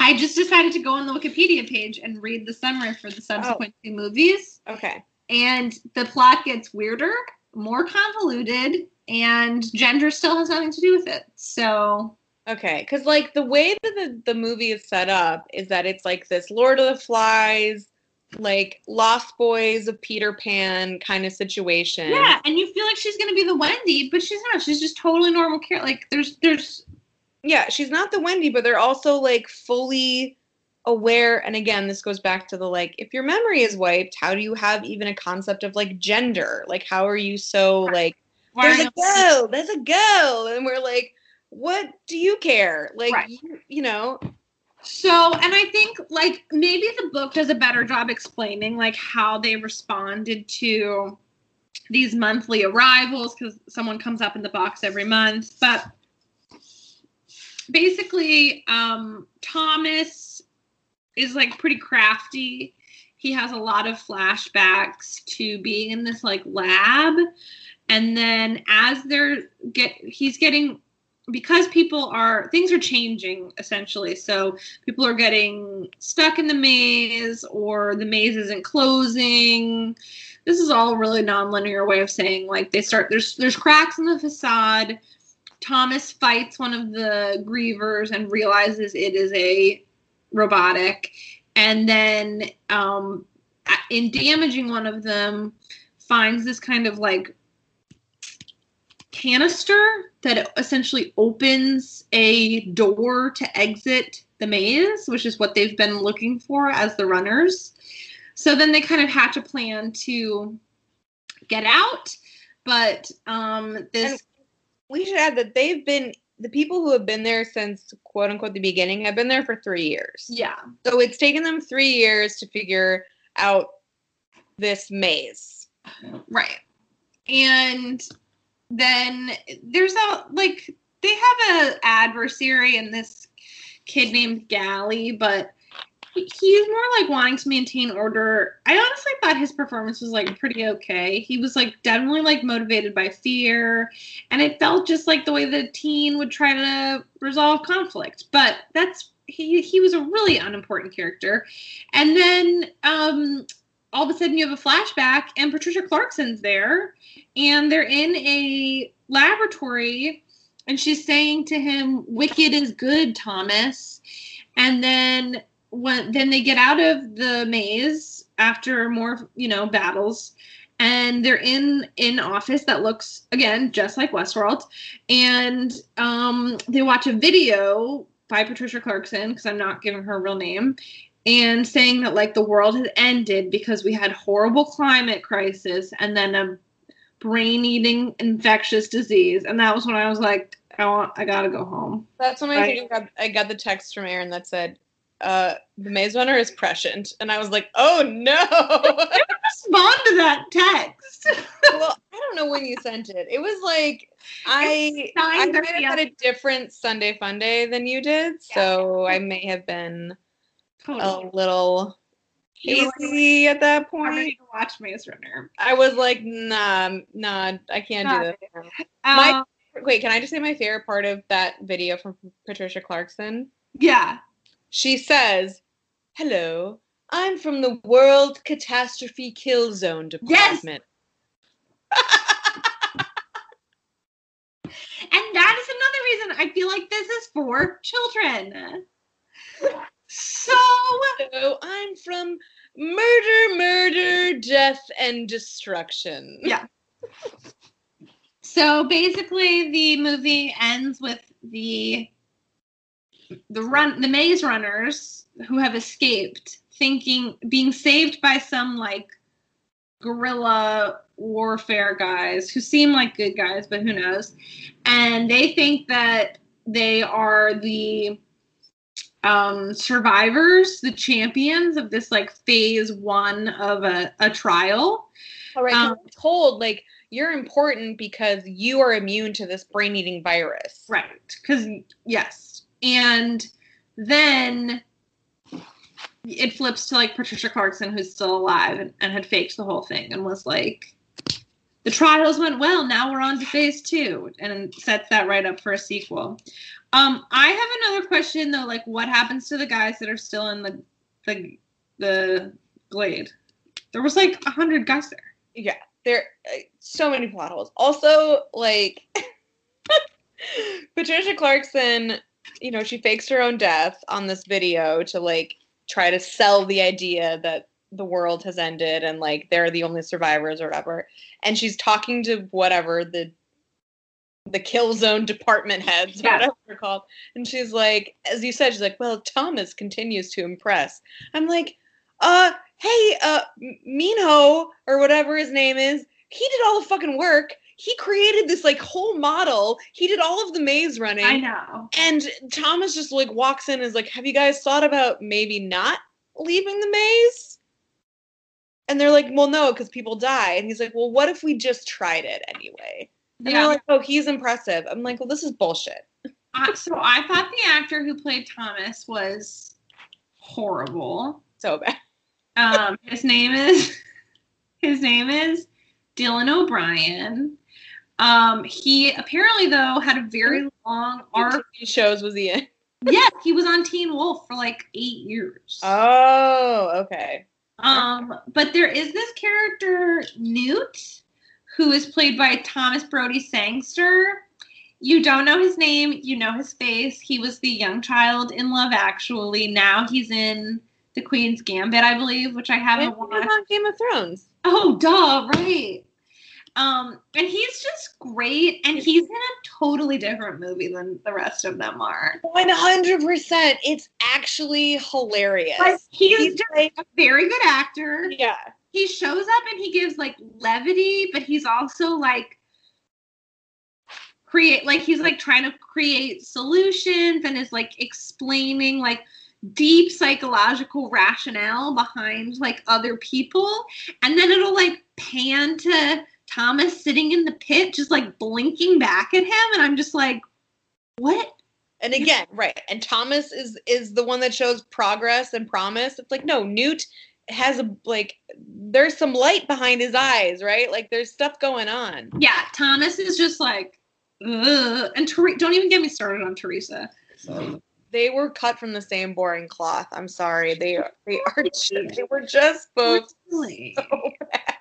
I just decided to go on the Wikipedia page and read the summary for the subsequent two movies. okay And the plot gets weirder, more convoluted, and gender still has nothing to do with it. So, Okay, because like the way that the, the movie is set up is that it's like this Lord of the Flies like Lost Boys of Peter Pan kind of situation. Yeah, and you feel like she's gonna be the Wendy, but she's not. She's just totally normal character. Like there's there's yeah, she's not the Wendy, but they're also like fully aware. And again, this goes back to the like, if your memory is wiped, how do you have even a concept of like gender? Like, how are you so like, there's a girl, there's a girl, and we're like, what do you care? Like, Right. you, you know, So, and I think like maybe the book does a better job explaining like how they responded to these monthly arrivals because someone comes up in the box every month. But basically, um, Thomas is like pretty crafty. He has a lot of flashbacks to being in this like lab, and then as they're get, he's getting because people are things are changing essentially. So people are getting stuck in the maze or the maze isn't closing. This is all really non-linear way of saying like they start there's there's cracks in the facade. Thomas fights one of the grievers and realizes it is a robotic. And then um in damaging one of them finds this kind of like canister that essentially opens a door to exit the maze, which is what they've been looking for as the runners. So then they kind of hatch a plan to get out, but um, this And- we should add that they've been the people who have been there since quote unquote the beginning have been there for three years. yeah, So it's taken them three years to figure out this maze. right. And then there's a like they have a adversary in this kid named Gally, but he's more like wanting to maintain order. I honestly thought his performance was like pretty okay. He was like definitely like motivated by fear, and it felt just like the way the teen would try to resolve conflict. But that's he he was a really unimportant character. And then um all of a sudden you have a flashback and Patricia Clarkson's there and they're in a laboratory and she's saying to him wicked is good thomas. And then when then they get out of the maze after more you know battles and they're in an office that looks again just like westworld. And um, they watch a video by patricia clarkson because i'm not giving her a real name and saying that like the world has ended because we had horrible climate crisis and then a brain eating infectious disease and that was when i was like i want i gotta go home That's when I Right. think I got, I got the text from Aaron that said, uh, the maze runner is prescient. And I was like, oh no. respond to that text well, I don't know when you sent it. It was like I I might 9:30 have had a different Sunday fun day than you did, so I may have been totally a little hazy at that point. I'm ready to watch maze runner I was like, nah, nah, I can't do Got this. um, My- Wait, can I just say my favorite part of that video from Patricia Clarkson? yeah She says, "Hello, I'm from the World Catastrophe Kill Zone Department." Yes! Department." and that is another reason i feel like this is for children so So I'm from Murder, Murder, Death, and Destruction. Yeah. So basically, the movie ends with the the run the maze runners who have escaped, thinking being saved by some like guerrilla warfare guys who seem like good guys, but who knows? And they think that they are the um survivors the champions of this like phase one of a, a trial All right, Um, I'm told like you're important because you are immune to this brain-eating virus. Right. Because, yes. And then it flips to like Patricia Clarkson, who's still alive and, and had faked the whole thing and was like, the trials went well. Now we're on to phase two and sets that right up for a sequel. Um, I have another question though. Like, what happens to the guys that are still in the the the glade? There was like a hundred guys there. Yeah, there uh, so many plot holes. Also, like Patricia Clarkson, you know, she fakes her own death on this video to like try to sell the idea that the world has ended and like they're the only survivors or whatever. And she's talking to whatever the the kill zone department heads, Yeah. whatever they're called. And she's like, as you said, she's like, well, Thomas continues to impress. I'm like, uh, hey, uh, Minho or whatever his name is, he did all the fucking work. He created this like whole model. He did all of the maze running. I know. And Thomas just like walks in and is like, Have you guys thought about maybe not leaving the maze? And they're like, Well, no, because people die. And he's like, Well, what if we just tried it anyway? And Yeah. they're like, Oh, he's impressive. I'm like, Well, this is bullshit. I- so I thought the actor who played Thomas was horrible. So bad. Um, his name is his name is Dylan O'Brien. Um, he apparently though had a very long arc. Shows was he in? yes, he was on Teen Wolf for like eight years. Oh, okay. Um, but there is this character Newt, who is played by Thomas Brodie Sangster. You don't know his name, you know his face. He was the young child in Love Actually. Now he's in The Queen's Gambit, I believe, which I haven't he watched. on Game of Thrones. Oh, duh, right. Um, and he's just great, and he's in a totally different movie than the rest of them are. One hundred percent. It's actually hilarious. He's just like, a very good actor. yeah. He shows up and he gives like levity, but he's also like create like he's like trying to create solutions and is like explaining like deep psychological rationale behind like other people and then it'll like pan to Thomas sitting in the pit just like blinking back at him and I'm just like what And again, right. And Thomas is is the one that shows progress and promise. It's like no, Newt has a like there's some light behind his eyes, right? Like there's stuff going on. yeah Thomas is just like Ugh. and Ter- don't even get me started on Teresa They were cut from the same boring cloth. I'm sorry. They are they are just, they were just both Truly. so bad.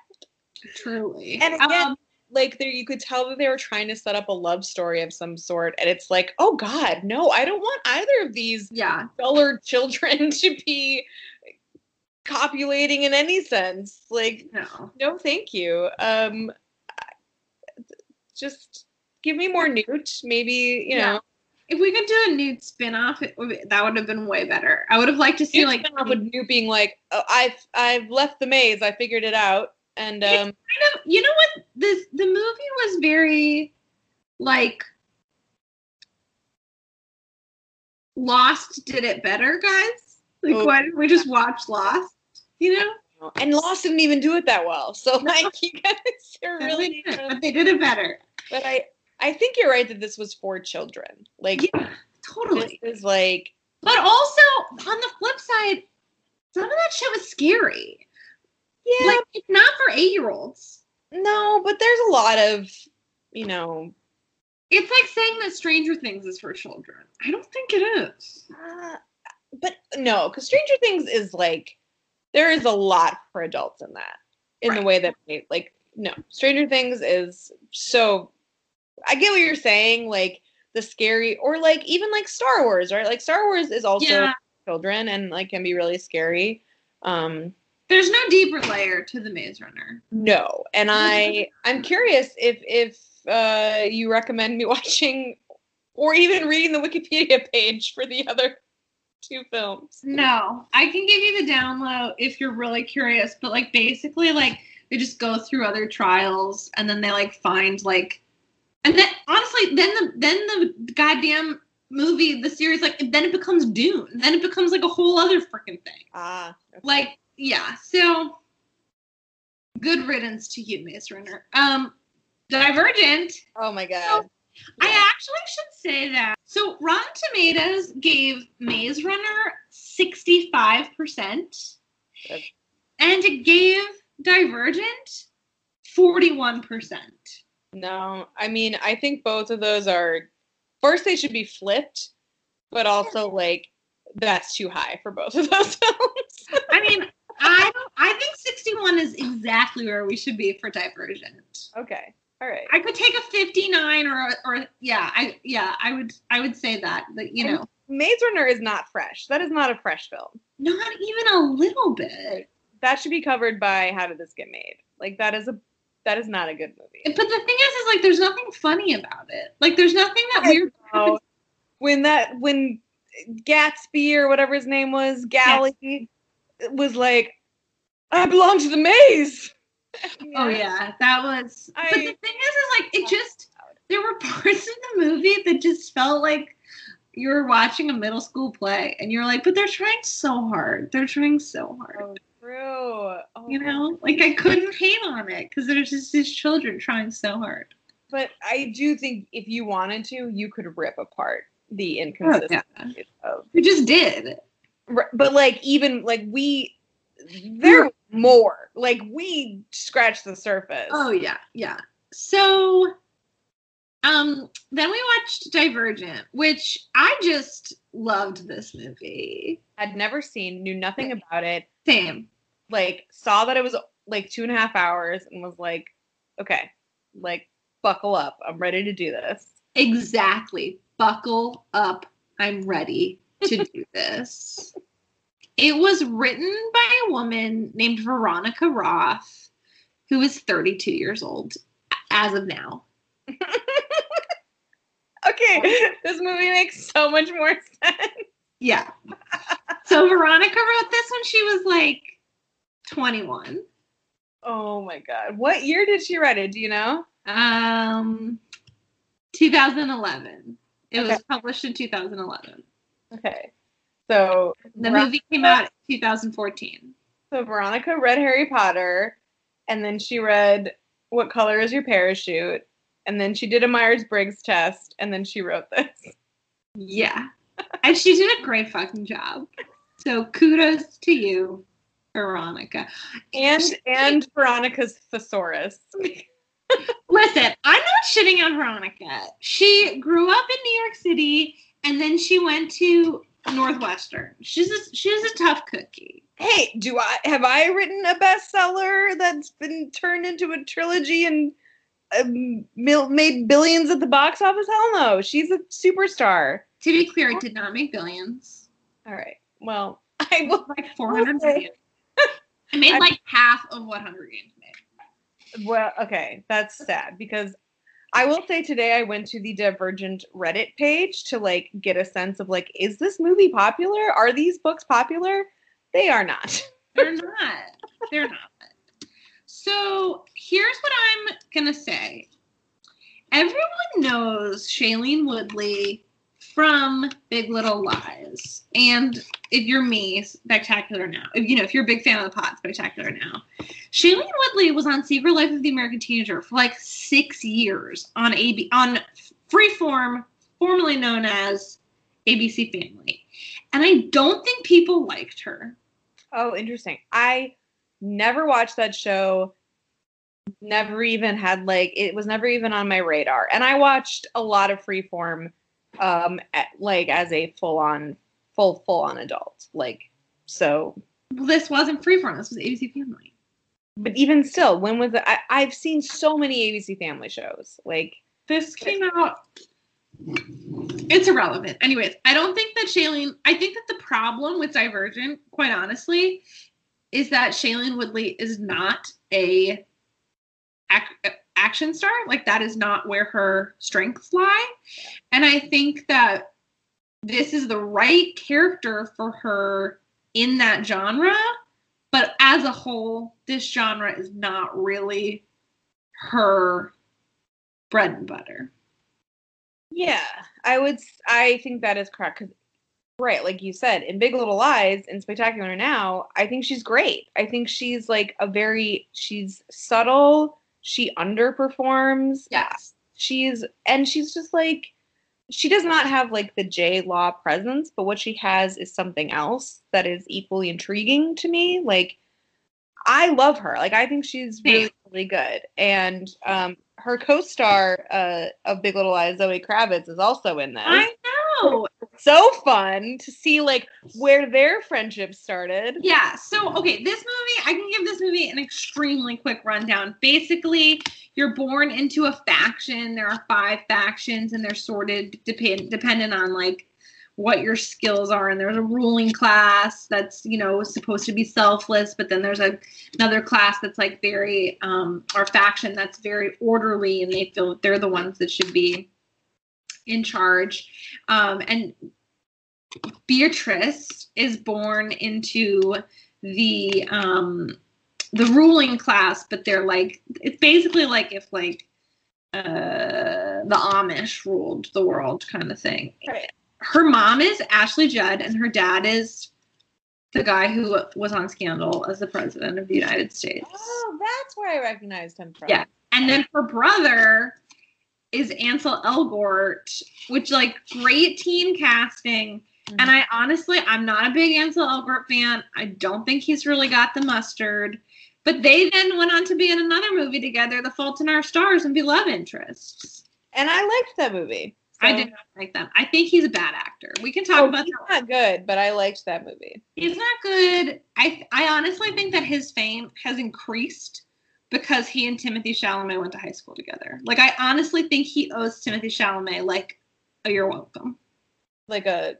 Truly. And again, Um, like there you could tell that they were trying to set up a love story of some sort and it's like, "Oh god, no, I don't want either of these yeah. duller children to be copulating in any sense. Like No. No, thank you. Um, just give me more Newt. Maybe you Yeah. know. If we could do a Newt spin-off, it would, that would have been way better. I would have liked to see Newt like spin-off with Newt being like, oh, "I've I've left the maze. I figured it out." And um, kind of you know what this the movie was very like Lost did it better, guys. Like Oh. why didn't we just watch Lost? You know? and Lost didn't even do it that well. So like, you guys are really. But they did- but they did it better. But I I think you're right that this was for children. Like Yeah, totally. this is like But also on the flip side, some of that shit was scary. yeah Like it's not for eight year olds. no, but there's a lot of you know It's like saying that Stranger Things is for children. I don't think it is. Uh, but no, because Stranger Things is like there is a lot for adults in that, in the way that they, like no Stranger Things is so. I get what you're saying, like the scary, or like even like Star Wars, right? Like Star Wars is also Yeah. children and like can be really scary. Um, There's no deeper layer to the Maze Runner. no, and I I'm curious if if uh, you recommend me watching or even reading the Wikipedia page for the other two films. No, I can give you the download if you're really curious. But like basically, like they just go through other trials and then they like find like, and then honestly, then the then the goddamn movie, the series, like then it becomes Dune. Then it becomes like a whole other freaking thing. Ah, okay. Like yeah, so good riddance to you, Maze Runner. Um, Divergent. Oh my god. I actually should say that. So Rotten Tomatoes gave Maze Runner 65%, Good. and it gave Divergent 41%. No, I mean, I think both of those are first they should be flipped, but also like that's too high for both of those films. I mean, I I think 61 is exactly where we should be for Divergent. okay. All right. I could take a 59 or or yeah, I yeah, I would I would say that that you know, Maze Runner is not fresh. That is not a fresh film. not even a little bit. that should be covered by How Did This Get Made? Like that is a that is not a good movie. But the thing is, is like there's nothing funny about it. Like there's nothing that weird. Oh, when that when Gatsby or whatever his name was, Gally was like, I belong to the maze. Oh yeah, that was. I- but the thing is, is like it just there were parts of the movie that just felt like you were watching a middle school play, and you're like, but they're trying so hard. They're trying so hard. Oh, true. Oh, You know, oh. like I couldn't hate on it because there's just these children trying so hard. But I do think if you wanted to, you could rip apart the Oh, inconsistencies of We just did. But like even like we there more like we scratched the surface Oh yeah, yeah. So um then we watched Divergent, which I just loved this movie. i'd never seen knew nothing about it Same. like saw that it was like two and a half hours and was like okay like buckle up i'm ready to do this Exactly. Buckle up. I'm ready to do this. It was written by a woman named Veronica Roth, who is 32 years old as of now. okay this movie makes so much more sense Yeah. So Veronica wrote this when she was like 21. oh my god what year did she write it do you know Um 2011. It was published in 2011. okay so The Ver- movie came out in 2014. So Veronica read Harry Potter, and then she read What Color Is Your Parachute, and then she did a Myers Briggs test, and then she wrote this. Yeah. and she did a great fucking job. So kudos to you, Veronica. And and Veronica's thesaurus. Listen, I'm not shitting on Veronica. She grew up in New York City and then she went to Northwestern. She's a, she's a tough cookie. hey, do I have I written a bestseller that's been turned into a trilogy and um, made billions at the box office? Hell no, she's a superstar. To be clear, it did not make billions. All right, well, I will. Like 400 Okay. million. I made like half of what Hunger Games made. Well, okay, that's sad because I will say today I went to the Divergent Reddit page to like get a sense of like, is this movie popular? Are these books popular? They are not. They're not. They're not. So here's what I'm gonna say. Everyone knows Shailene Woodley from Big Little Lies, and if you're me, Spectacular Now. If you know, if you're a big fan of the pot, Spectacular Now. Shailene Woodley was on Secret Life of the American Teenager for like six years on AB on Freeform, formerly known as ABC Family, and I don't think people liked her. Oh, interesting. I never watched that show. Never even had like it was never even on my radar. And I watched a lot of Freeform, um, like as a full on, full full on adult. Like so, Well, this wasn't free Freeform. This was ABC Family. but even still, when was it? I, I've seen so many ABC Family shows. Like This came out. It's irrelevant. Anyways, I don't think that Shailene. I think that the problem with Divergent, quite honestly, is that Shailene Woodley is not a action star. Like that is not where her strengths lie. And I think that this is the right character for her in that genre. But as a whole, this genre is not really her bread and butter. Yeah, I would. I think that is correct. 'cause- right, like you said, in Big Little Lies and Spectacular Now, I think she's great. I think she's like a very. She's subtle. She underperforms. Yes. She's and she's just like. She does not have like the J Law presence, but what she has is something else that is equally intriguing to me. Like, I love her. Like, I think she's really, really good. And um, her co-star uh, of Big Little Lies, Zoe Kravitz, is also in this. I know. So fun to see like where their friendship started. Yeah. So, okay, this movie, I can give this movie an extremely quick rundown. Basically, you're born into a faction. There are five factions, and they're sorted depend- dependent on like what your skills are and there's a ruling class that's you know supposed to be selfless but then there's a, another class that's like very um or faction that's very orderly and they feel they're the ones that should be in charge um and beatrice is born into the um the ruling class but they're like it's basically like if like uh the amish ruled the world kind of thing Right. her mom is Ashley Judd, and her dad is the guy who was on Scandal as the president of the United States. Oh, that's where I recognized him from. Yeah. And then her brother is Ansel Elgort, which like great teen casting. Mhm. And I honestly, I'm not a big Ansel Elgort fan. I don't think he's really got the mustard. But they then went on to be in another movie together, The Fault in Our Stars, and be love interests. And I liked that movie. I did not like them. I think he's a bad actor. We can talk Oh, about he's that not good, but I liked that movie. He's not good. I I honestly think that his fame has increased because he and Timothy Chalamet went to high school together. Like I honestly think he owes Timothy Chalamet like a you're welcome. Like a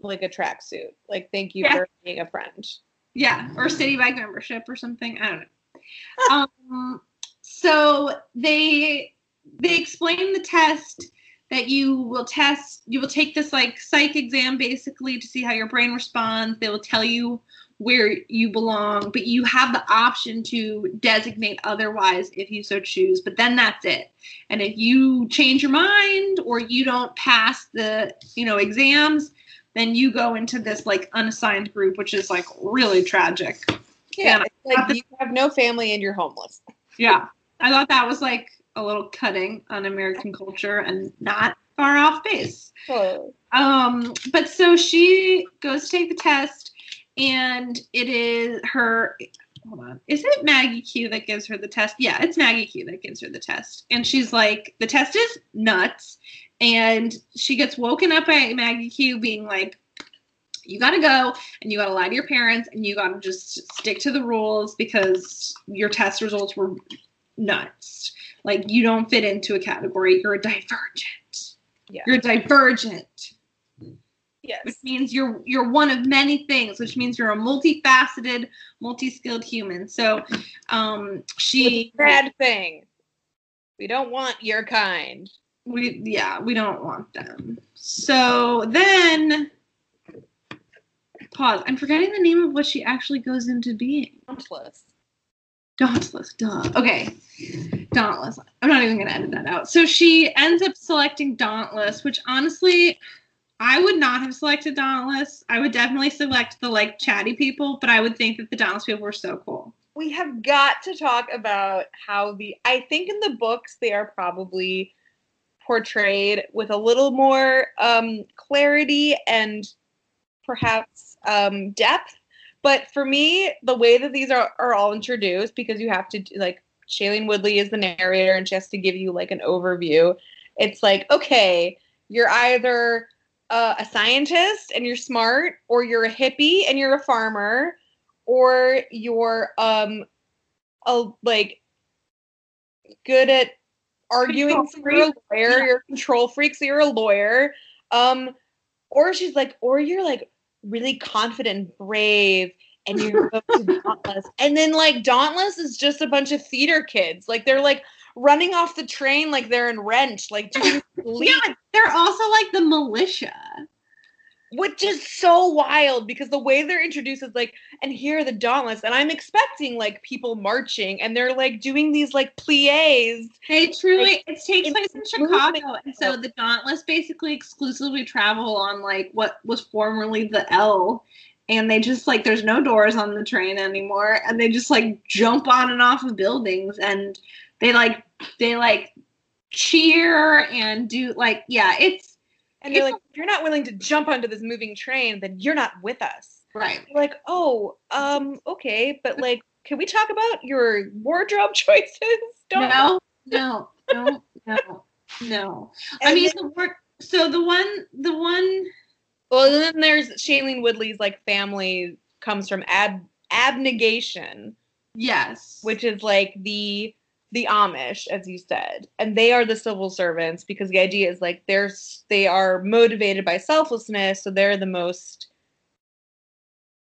like a tracksuit. Like thank you Yeah. for being a friend. Yeah, or city bike membership or something. I don't know. um, so they they explain the test that you will test. You will take this like psych exam basically to see how your brain responds. They will tell you where you belong, but you have the option to designate otherwise if you so choose. But then that's it. And if you change your mind or you don't pass the you know exams, then you go into this like unassigned group, which is like really tragic. Yeah, like you have no family and you're homeless. Yeah. I thought that was like a little cutting on American culture and not far off base. Oh. Um, but so she goes to take the test, and it is her. Hold on. Is it Maggie Q that gives her the test? Yeah, it's Maggie Q that gives her the test. And she's like, the test is nuts. And she gets woken up by Maggie Q being like, you gotta go and you gotta lie to your parents and you gotta just stick to the rules because your test results were nuts. Like, you don't fit into a category, you're a divergent. Yeah. You're a divergent Yes. which means you're you're one of many things which means you're a multifaceted multi-skilled human so um she Bad thing. We don't want your kind. we yeah we don't want them so then pause i'm forgetting the name of what she actually goes into being Dauntless. dauntless duh okay dauntless i'm not even gonna edit that out so she ends up selecting dauntless which honestly I would not have selected Dauntless. I would definitely select the like chatty people, but I would think that the Dauntless people were so cool. We have got to talk about how the I think in the books they are probably portrayed with a little more um, clarity and perhaps um, depth. But for me, the way that these are, are all introduced, because you have to like Shailene Woodley is the narrator and she has to give you like an overview. It's like, okay, you're either uh, a scientist and you're smart, or you're a hippie and you're a farmer, or you're um a like good at arguing so you're a lawyer, Yeah. you're a control freak, so you're a lawyer. Um, or she's like, or you're like really confident and brave and you're Dauntless. And then like Dauntless is just a bunch of theater kids. Like they're like running off the train like they're in rent, like doing Yeah, they're also like the militia. which is so wild because the way they're introduced is like, and here are the Dauntless, and I'm expecting like people marching and they're like doing these like plies. They truly Like, it takes place in movement. Chicago, and so the Dauntless basically exclusively travel on like what was formerly the L, and they just like there's no doors on the train anymore, and they just like jump on and off of buildings, and they like they like cheer and do like yeah, it's And they're It's- like, if you're not willing to jump onto this moving train, then you're not with us. right. You're like, oh, um, okay, but like, can we talk about your wardrobe choices? Don't No, no, no, no, no. I mean, then- the word. So the one, the one well, then there's Shailene Woodley's like family comes from ab- abnegation, Yes. which is like the the Amish, as you said, and they are the civil servants because the idea is like they're they are motivated by selflessness, so they're the most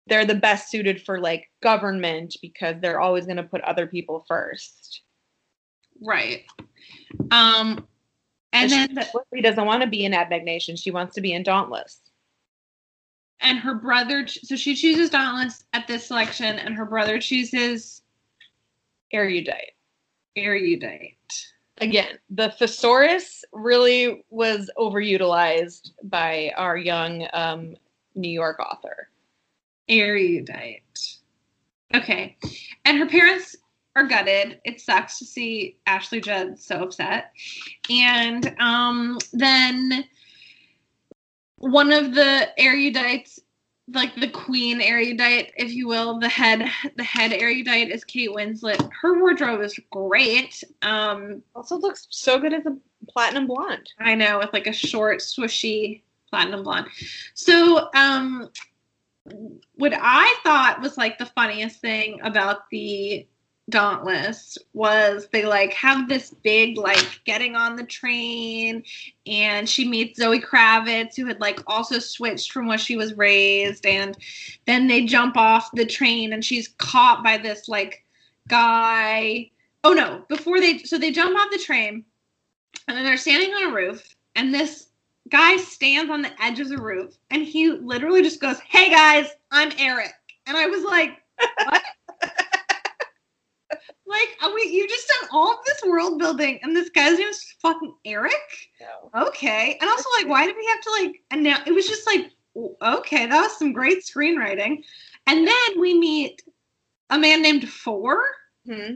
they're the best suited for like government because they're always going to put other people first. Right. Um, and then the, doesn't want to be in Abnegation; She wants to be in Dauntless. and her brother. So she chooses Dauntless at this selection, and her brother chooses Erudite. Erudite. Again, the thesaurus really was overutilized by our young um, New York author. Erudite. Okay. And her parents are gutted. It sucks to see Ashley Judd so upset. And um, then one of the erudites, like the queen erudite, if you will, the head the head erudite is Kate Winslet. Her wardrobe is great. Um, Also looks so good as a platinum blonde. I know, with like a short, swooshy platinum blonde. So, um, what I thought was like the funniest thing about the Dauntless was they like have this big like getting on the train, and she meets Zoe Kravitz, who had like also switched from what she was raised, and then they jump off the train, and she's caught by this like guy. Oh no! Before they so they jump off the train, and then they're standing on a roof, and this guy stands on the edge of the roof, and he literally just goes, "Hey guys, I'm Eric," and I was like, "What?" Like, you just done all of this world building, and this guy's name is fucking Eric? No. Okay, and also like, why did we have to like announce? It was just like, okay, that was some great screenwriting, and then we meet a man named Four Hmm.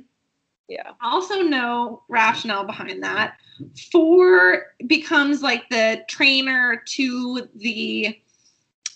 Yeah. also no rationale behind that. Four becomes like the trainer to the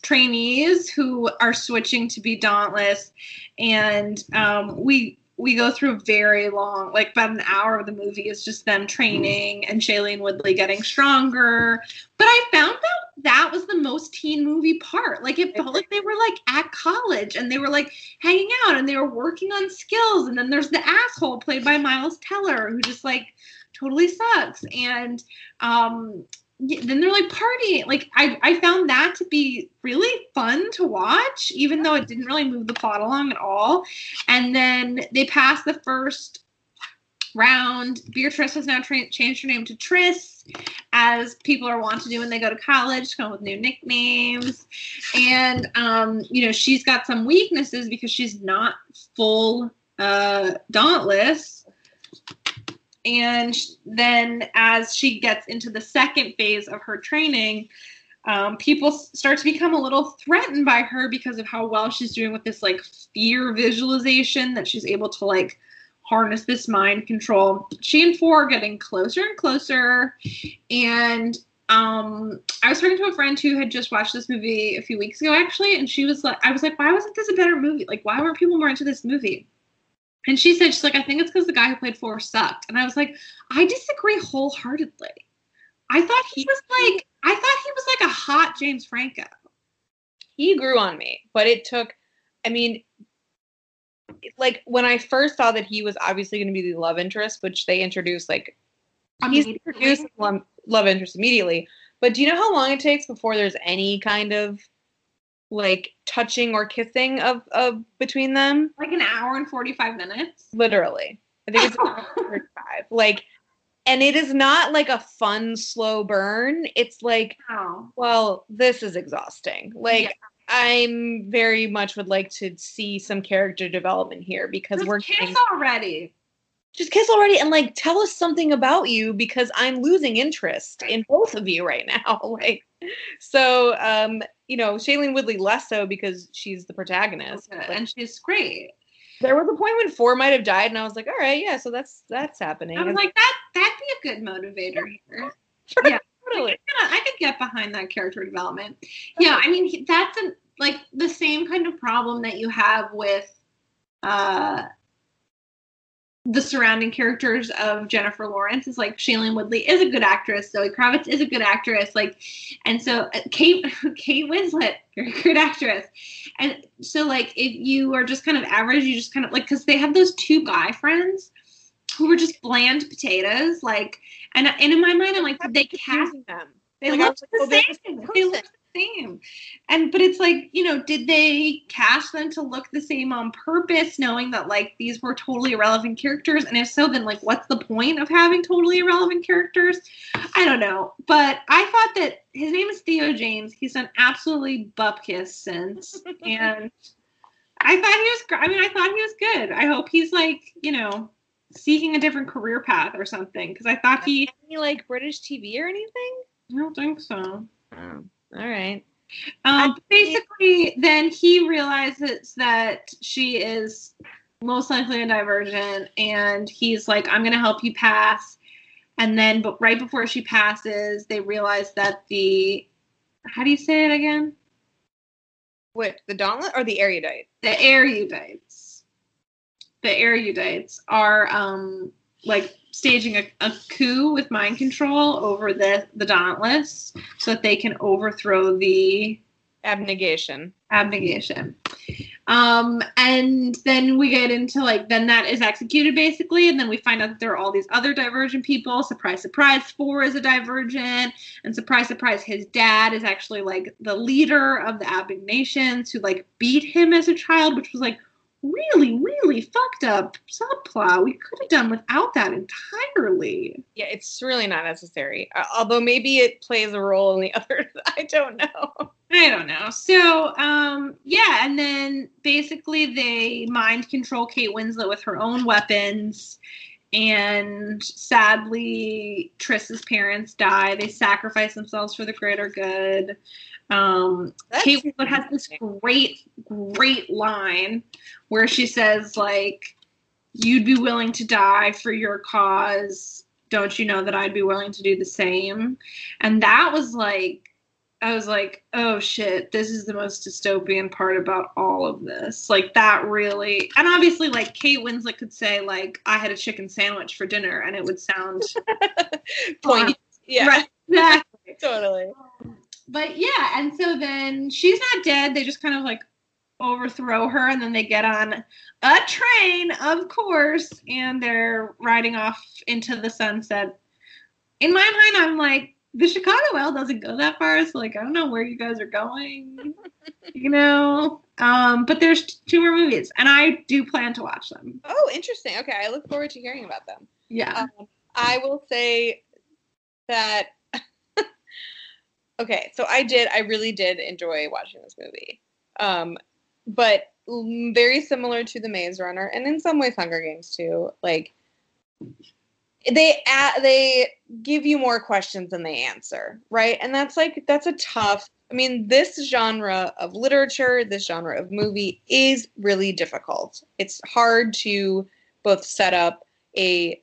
trainees who are switching to be dauntless, and um, we we go through a very long, like about an hour of the movie is just them training and Shailene Woodley getting stronger. But I found that that was the most teen movie part. Like it felt like they were like at college and they were like hanging out and they were working on skills. And then there's the asshole played by Miles Teller who just like totally sucks. And um then they're like partying. Like I, I found that to be really fun to watch, even though it didn't really move the plot along at all. And then they passed the first round. Beatrice has now tra- changed her name to Tris, as people are wont to do when they go to college, come up with new nicknames. And um, you know, she's got some weaknesses because she's not full uh dauntless. And then as she gets into the second phase of her training, um, people start to become a little threatened by her because of how well she's doing with this like fear visualization that she's able to like harness this mind control. She and Four are getting closer and closer. And um, I was talking to a friend who had just watched this movie a few weeks ago, actually, and she was like, I was like, why wasn't this a better movie? Like, why weren't people more into this movie? And she said, she's like, I think it's because the guy who played Four sucked. And I was like, I disagree wholeheartedly. I thought he was like, I thought he was like a hot James Franco. he grew on me but it took i mean like when i first saw that he was obviously going to be the love interest which they introduced like he's introduced love, love interest immediately but do you know how long it takes before there's any kind of like touching or kissing of of between them like an hour and 45 minutes. literally i think it's about 35 like and it is not like a fun slow burn it's like Wow. well, this is exhausting. Like Yeah. I'm very much would like to see some character development here because Just we're kiss getting, already. just kiss already and like tell us something about you because I'm losing interest in both of you right now. like so um you know, Shailene Woodley less so because she's the protagonist. but and she's great. there was a point when four might have died and I was like, all right, yeah, so that's that's happening. I was And like, that that'd be a good motivator here. Yeah, totally. Yeah, I could get behind that character development. Yeah, I mean that's an, like the same kind of problem that you have with uh the surrounding characters of Jennifer Lawrence is like Shailene Woodley is a good actress, Zoe Kravitz is a good actress, like, and so uh, Kate Kate Winslet, very good actress, and so like if you are just kind of average, you just kind of like because they have those two guy friends who were just bland potatoes. Like, and and in my mind, I'm like, they cast them. they Like, look like, the same. They look same. And but it's like, you know, did they cast them to look the same on purpose, knowing that like these were totally irrelevant characters? And if so, then like what's the point of having totally irrelevant characters? I don't know. But I thought that his name is Theo James. He's done absolutely bupkis since. and I thought he was I mean, I thought he was good. I hope he's like, you know, seeking a different career path or something. Because I thought he Any like British TV or anything? I don't think so. Oh, all right. Um, basically, then he realizes that she is most likely a divergent, and he's like, "I'm going to help you pass." And then, but right before she passes, they realize that the how do you say it again? What the Dauntless or the Erudite? The erudites. The erudites are um like staging a, a coup with mind control over the the Dauntless, so that they can overthrow the Abnegation. abnegation. Um, and then we get into like then that is executed basically, and then we find out that there are all these other divergent people. Surprise, surprise, four is a divergent, and surprise, surprise, his dad is actually like the leader of the Abnegations who like beat him as a child, which was like really, really fucked up subplot. We could have done without that entirely. Yeah, it's really not necessary. Uh, although maybe it plays a role in the other. I don't know. I don't know. So, um, yeah, and then basically they mind control Kate Winslet with her own weapons, and sadly, Tris's parents die. They sacrifice themselves for the greater good. Um, That's Kate Winslet has this great, great line where she says, like, "You'd be willing to die for your cause." Don't you know that I'd be willing to do the same? And that was like I was like, oh shit, this is the most dystopian part about all of this. Like that really and obviously like Kate Winslet could say like I had a chicken sandwich for dinner and it would sound Point. Yeah, right exactly. totally. Um, but yeah, and so then she's not dead. They just kind of like overthrow her and then they get on a train, of course, and they're riding off into the sunset. In my mind, I'm like, the Chicago L doesn't go that far, so like I don't know where you guys are going. you know? Um, but there's two more movies, and I do plan to watch them. Oh, interesting. Okay, I look forward to hearing about them. Yeah. Um, I will say that. okay, so I did. I really did enjoy watching this movie, um, but very similar to the Maze Runner, and in some ways Hunger Games too. Like they a they give you more questions than they answer, right? And that's like that's a tough. I mean, this genre of literature, this genre of movie is really difficult. It's hard to both set up a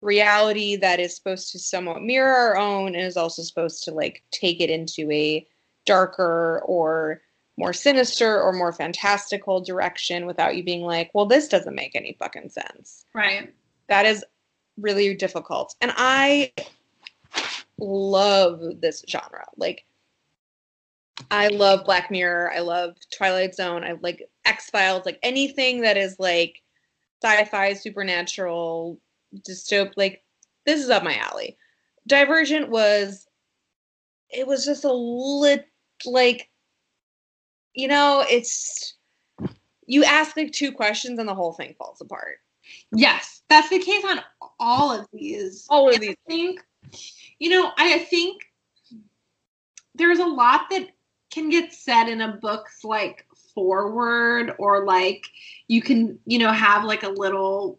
reality that is supposed to somewhat mirror our own and is also supposed to like take it into a darker or more sinister or more fantastical direction without you being like, well, this doesn't make any fucking sense. Right. That is really difficult. And I love this genre. Like, I love Black Mirror. I love Twilight Zone. I like X Files. Like anything that is like sci-fi, supernatural, dystop. Like this is up my alley. Divergent was. It was just a lit like. You know, it's. You ask like two questions and the whole thing falls apart. Yes, that's the case on all of these. All of And these. I think, you know, I think there's a lot that can get said in a book's like forward, or like you can, you know, have like a little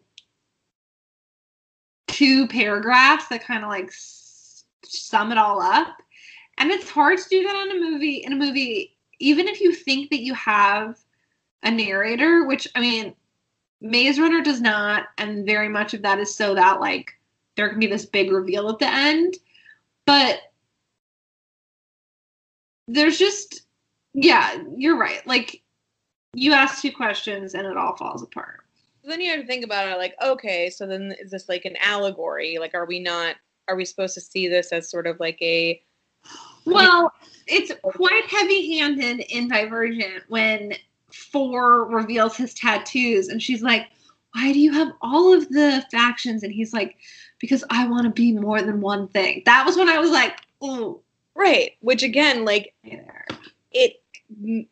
two paragraphs that kind of like s- sum it all up. And it's hard to do that on a movie. In a movie, even if you think that you have a narrator, which I mean, Maze Runner does not, and very much of that is so that like there can be this big reveal at the end. But there's just yeah, you're right. Like you ask two questions and it all falls apart. then you have to think about it like okay so then is this like an allegory like are we not are we supposed to see this as sort of like a Well, it's quite heavy-handed in Divergent when Four reveals his tattoos and she's like, why do you have all of the factions? And he's like, because I want to be more than one thing. That was when I was like, ooh, Right. Which again, like it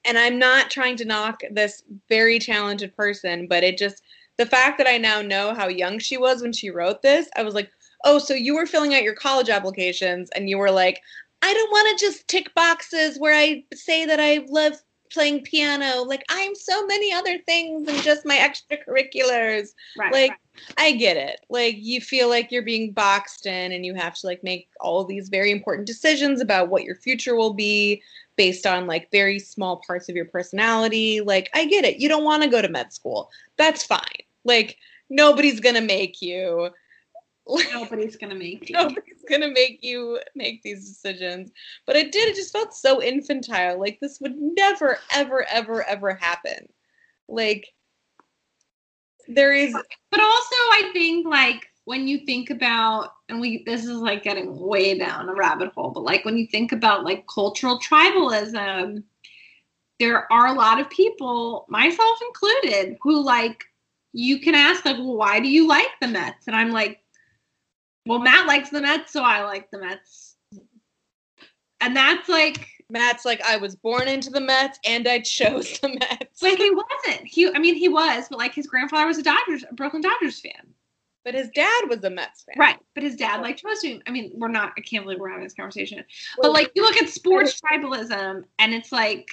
and I'm not trying to knock this very talented person, but it just the fact that I now know how young she was when she wrote this, I was like, "Oh, so you were filling out your college applications and you were like, I don't want to just tick boxes where I say that I love playing piano. Like I'm so many other things than just my extracurriculars." Right. Like, right. I get it. Like you feel like you're being boxed in and you have to like make all these very important decisions about what your future will be based on like very small parts of your personality. Like I get it. You don't want to go to med school. That's fine. Like nobody's going to make you nobody's gonna make you. nobody's going to make you make these decisions. But it did it just felt so infantile. Like this would never ever ever ever happen. Like there is But also, I think like when you think about, and we this is like getting way down a rabbit hole, but like when you think about like cultural tribalism, there are a lot of people, myself included, who like you can ask like, well, why do you like the Mets? And I'm like, well, Matt likes the Mets, so I like the Mets. And that's like Matt's like, I was born into the Mets and I chose the Mets. but he wasn't. He I mean he was, but like his grandfather was a Dodgers, a Brooklyn Dodgers fan. But his dad was a Mets fan. Right. But his dad liked most of him. I mean, we're not I can't believe we're having this conversation. Well, But like you look at sports tribalism and it's like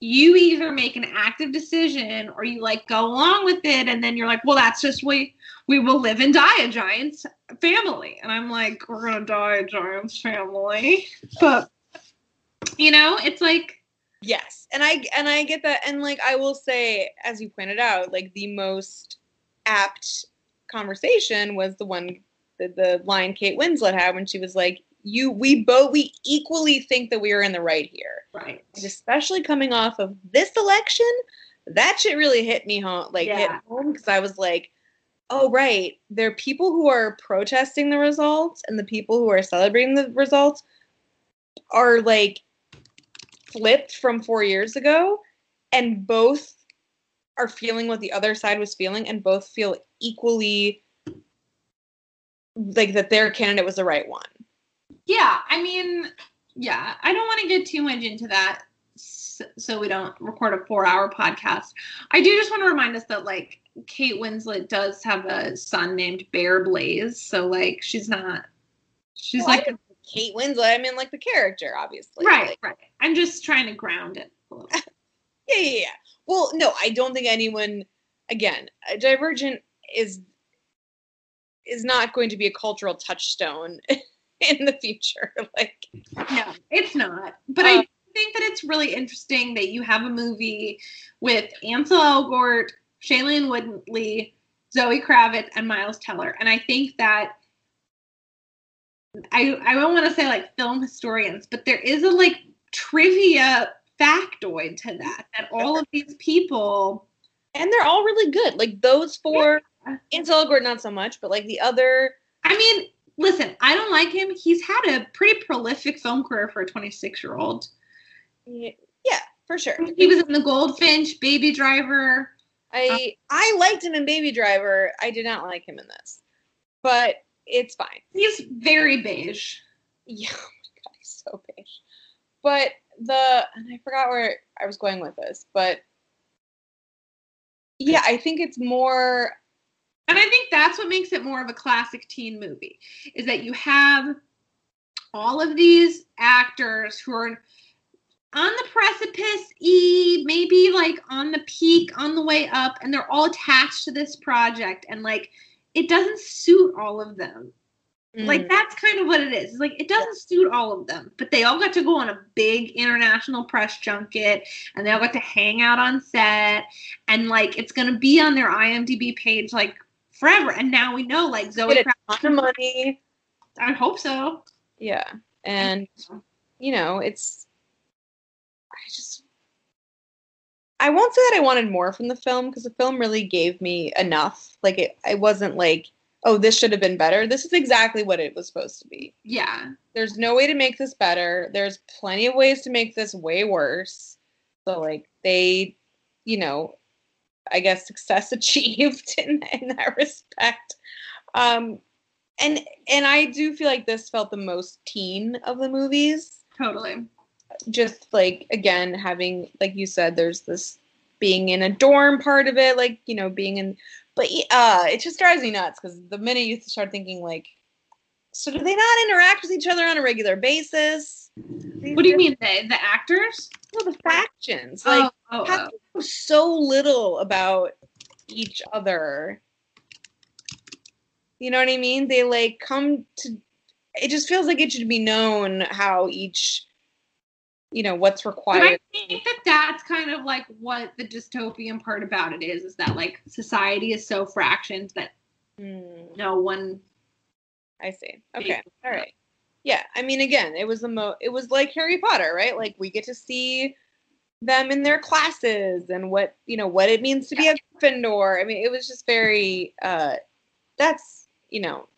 you either make an active decision or you like go along with it and then you're like, well that's just we we will live and die a Giants family. And I'm like, we're gonna die a Giants family. But you know, it's like Yes, and I and I get that, and like I will say, as you pointed out, like the most apt conversation was the one the, the line Kate Winslet had when she was like, "You, we both, we equally think that we are in the right here." right. And especially coming off of this election, that shit really hit me home, like hit home because I was like, "Oh right, there are people who are protesting the results, and the people who are celebrating the results are like flipped from four years ago, and both are feeling what the other side was feeling, and both feel equally like that their candidate was the right one." Yeah, I mean, yeah, I don't want to get too much into that so we don't record a four hour podcast. I do just want to remind us that, like, Kate Winslet does have a son named Bear Blaze. So, like, she's not, she's Well, like, Kate Winslet, I mean, like the character, obviously. right, Like, right. I'm just trying to ground it a little. yeah, yeah, yeah. Well, no, I don't think anyone. Again, Divergent is is not going to be a cultural touchstone in the future. Like, No, it's not. But Um, I think that it's really interesting that you have a movie with Ansel Elgort, Shailene Woodley, Zoe Kravitz, and Miles Teller. And I think that I I don't want to say like film historians, but there is a like trivia factoid to that that all of these people and they're all really good. Like those four, Ansel Elgort not so much, but like the other. I mean, listen, I don't like him. He's had a pretty prolific film career for a 26 year old. Yeah, for sure. He was in The Goldfinch, Baby Driver. I um, I liked him in Baby Driver. I did not like him in this, but it's fine. He's very beige. Yeah, oh my god, he's so beige. But the and I forgot where I was going with this, but yeah, I think it's more And I think that's what makes it more of a classic teen movie is that you have all of these actors who are on the precipice e maybe like on the peak on the way up and they're all attached to this project and like it doesn't suit all of them. Like mm, that's kind of what it is. It's like it doesn't suit all of them but they all got to go on a big international press junket and they all got to hang out on set and like it's going to be on their imdb page like forever. And now we know like zoe Kravitz- money. i hope so. Yeah, and you know, it's I just I won't say that I wanted more from the film because the film really gave me enough. Like it, I wasn't like, oh, this should have been better. This is exactly what it was supposed to be. yeah there's no way to make this better. There's plenty of ways to make this way worse. So like they, you know, I guess, success achieved in, in that respect. Um, and and I do feel like this felt the most teen of the movies. Totally. Just like again having, like you said, there's this being in a dorm part of it, like you know, being in. But uh, it just drives me nuts because the minute you start thinking like, so do they not interact with each other on a regular basis? What do you mean they? The actors? No, the factions. Like, oh, oh, how oh. do you know so little about each other? You know what I mean? They like come to. It just feels like it should be known how each, you know, what's But I think that that's kind of like what the dystopian part about it is, is that like society is so fractioned that Hmm, no one. I see. Okay. All right. Yeah. I mean, again, it was the mo. It was like Harry Potter, right? Like we get to see them in their classes and what you know what it means to be a Gryffindor. I mean, it was just very. uh That's you know.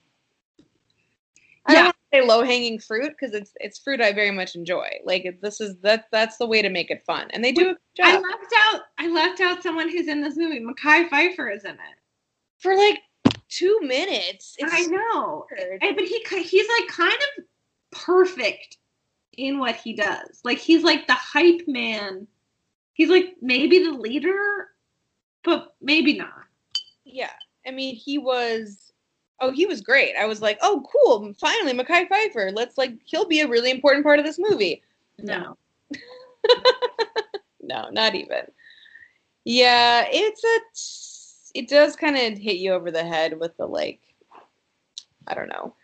I Yeah. Don't want to say low hanging fruit because it's it's fruit I very much enjoy. Like this is that that's the way to make it fun, and they do I left out. I left out someone who's in this movie. Mekhi Phifer is in it. for like two minutes. It's I know, and, but he he's like kind of perfect in what he does. Like he's like the hype man. He's like maybe the leader, but maybe not. Yeah, I mean, he was. Oh, he was great. I was like, oh, cool. Finally, Mekhi Phifer. Let's like, he'll be a really important part of this movie. No. No, not even. Yeah, it's a. It does kind of hit you over the head with the like. I don't know.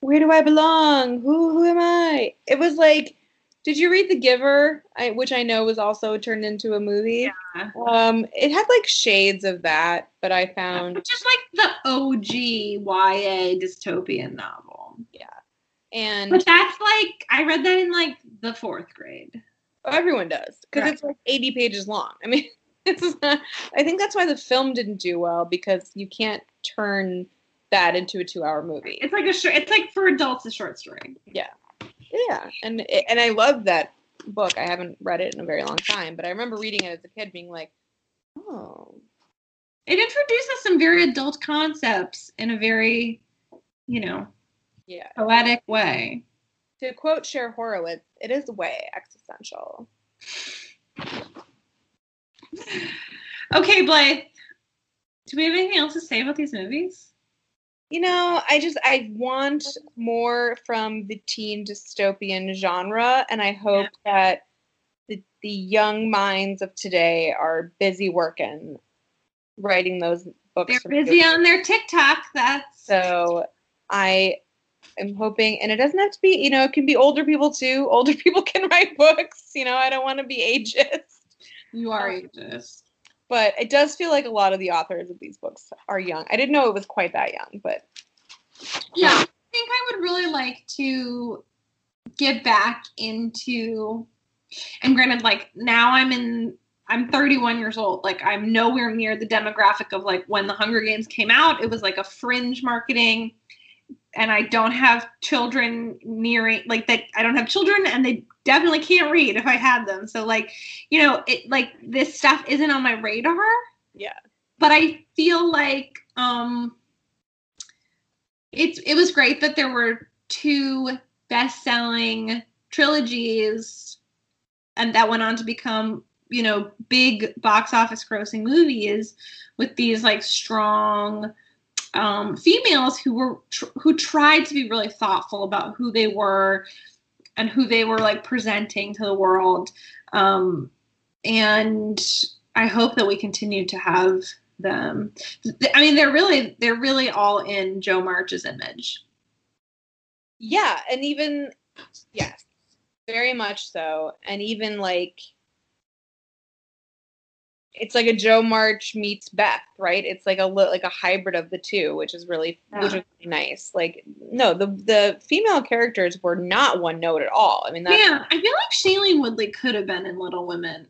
Where do I belong? Who who am I? It was like, did you read The Giver? I, which I know was also turned into a movie. Yeah. Um, it had like shades of that, but I found Which is like the OG YA dystopian novel. Yeah, and But that's like I read that in like the fourth grade. everyone does because Right. it's like 80 pages long. I mean, it's not, I think that's why the film didn't do well because you can't turn that into a two-hour movie. It's like a short. It's like for adults a short story. Yeah, and and I love that book. I haven't read it in a very long time, but I remember reading it as a kid, being like, "Oh, It introduces some very adult concepts in a very, you know, yeah." poetic way. To quote Cher Horowitz, "It is way existential." Okay, Blythe. Do we have anything else to say about these movies? You know, I just I want more from the teen dystopian genre, and I hope that the the young minds of today are busy working, writing those books. They're busy on their TikTok. That's So I am hoping, and it doesn't have to be. You know, it can be older people too. Older people can write books. You know, I don't want to be ageist, you are um, ageist. But it does feel like a lot of the authors of these books are young. I didn't know it was quite that young, but Yeah, I think I would really like to get back into and granted like now I'm in I'm 31 years old. Like I'm nowhere near the demographic of like when the Hunger Games came out. It was like a fringe marketing and I don't have children nearing like that I don't have children and they definitely can't read if I had them. So like, you know, it like this stuff isn't on my radar. Yeah. But I feel like um it's it was great that there were two best-selling trilogies and that went on to become you know big box office grossing movies with these like strong um, females who were tr- who tried to be really thoughtful about who they were and who they were like presenting to the world. Um, and i hope that we continue to have them. I mean they're really they're really all in jo march's image. Yeah, and even yes, very much so. And even like it's like a Jo March meets Beth, right? It's like a li- like a hybrid of the two, which is really which is really nice. Like no, the the female characters were not one note at all. I mean, yeah i feel like shailene woodley could have been in little women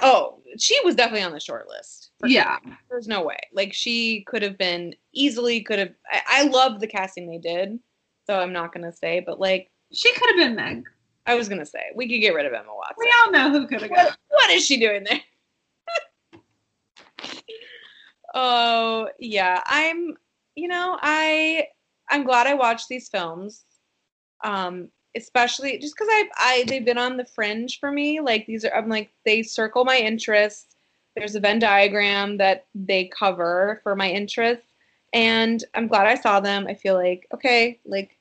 oh, she was definitely on the short list. yeah sure. there's no way. Like she could have been easily could have. I, I love the casting they did, so I'm not gonna say, but like she could have been meg I was gonna say, we could get rid of Emma Watson. we all know who could have What, what is she doing there? Oh yeah, I'm. You know, I I'm glad I watched these films. Um, especially just because I I they've been on the fringe for me. Like these are I'm like they circle my interests. There's a Venn diagram that they cover for my interests, and I'm glad I saw them. I feel like okay, like,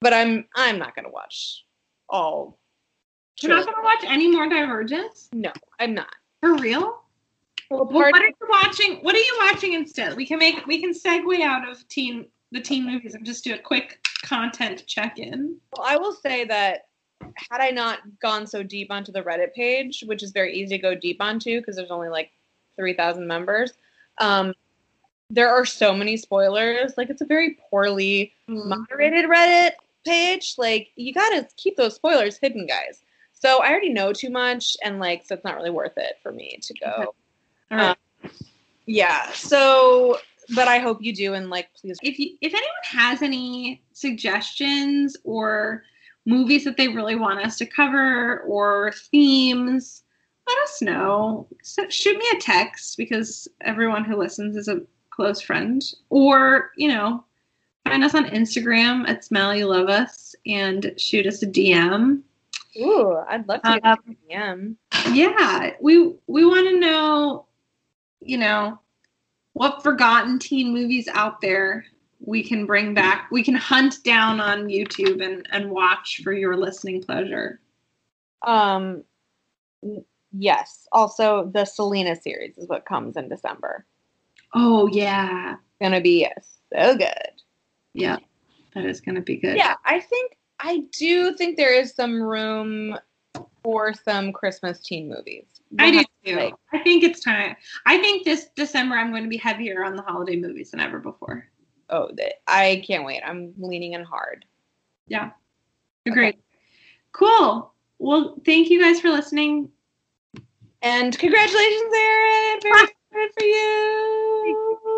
but I'm I'm not gonna watch all. You're not gonna watch any more Divergence No, I'm not. for real. Well, Well, part what are you watching? What are you watching instead? We can make we can segue out of teen the teen movies and just do a quick content check in. Well, I will say that had I not gone so deep onto the Reddit page, which is very easy to go deep onto because there's only like 3,000 members, um, there are so many spoilers. Like, it's a very poorly moderated Reddit page. Like, you gotta keep those spoilers hidden, guys. So I already know too much, and like, so it's not really worth it for me to go. Okay. All right. Yeah. So, but I hope you do, and like, please. if you if anyone has any suggestions or movies that they really want us to cover or themes, let us know. So shoot me a text because everyone who listens is a close friend, or you know, find us on Instagram at Smell You Love Us and shoot us a DM. Ooh, I'd love to get Um, a DM. yeah we we want to know you know what forgotten teen movies out there we can bring back we can hunt down on youtube and and watch for your listening pleasure Um, yes. Also, the Selena series is what comes in December. oh yeah Gonna be so good. yeah that is gonna be good Yeah, I think I do think there is some room for some Christmas teen movies. I do We'll have to too see. i think it's time i think this december i'm going to be heavier on the holiday movies than ever before Oh, I can't wait. I'm leaning in hard. yeah agreed cool well thank you guys for listening And congratulations, Aaron! Very excited for you.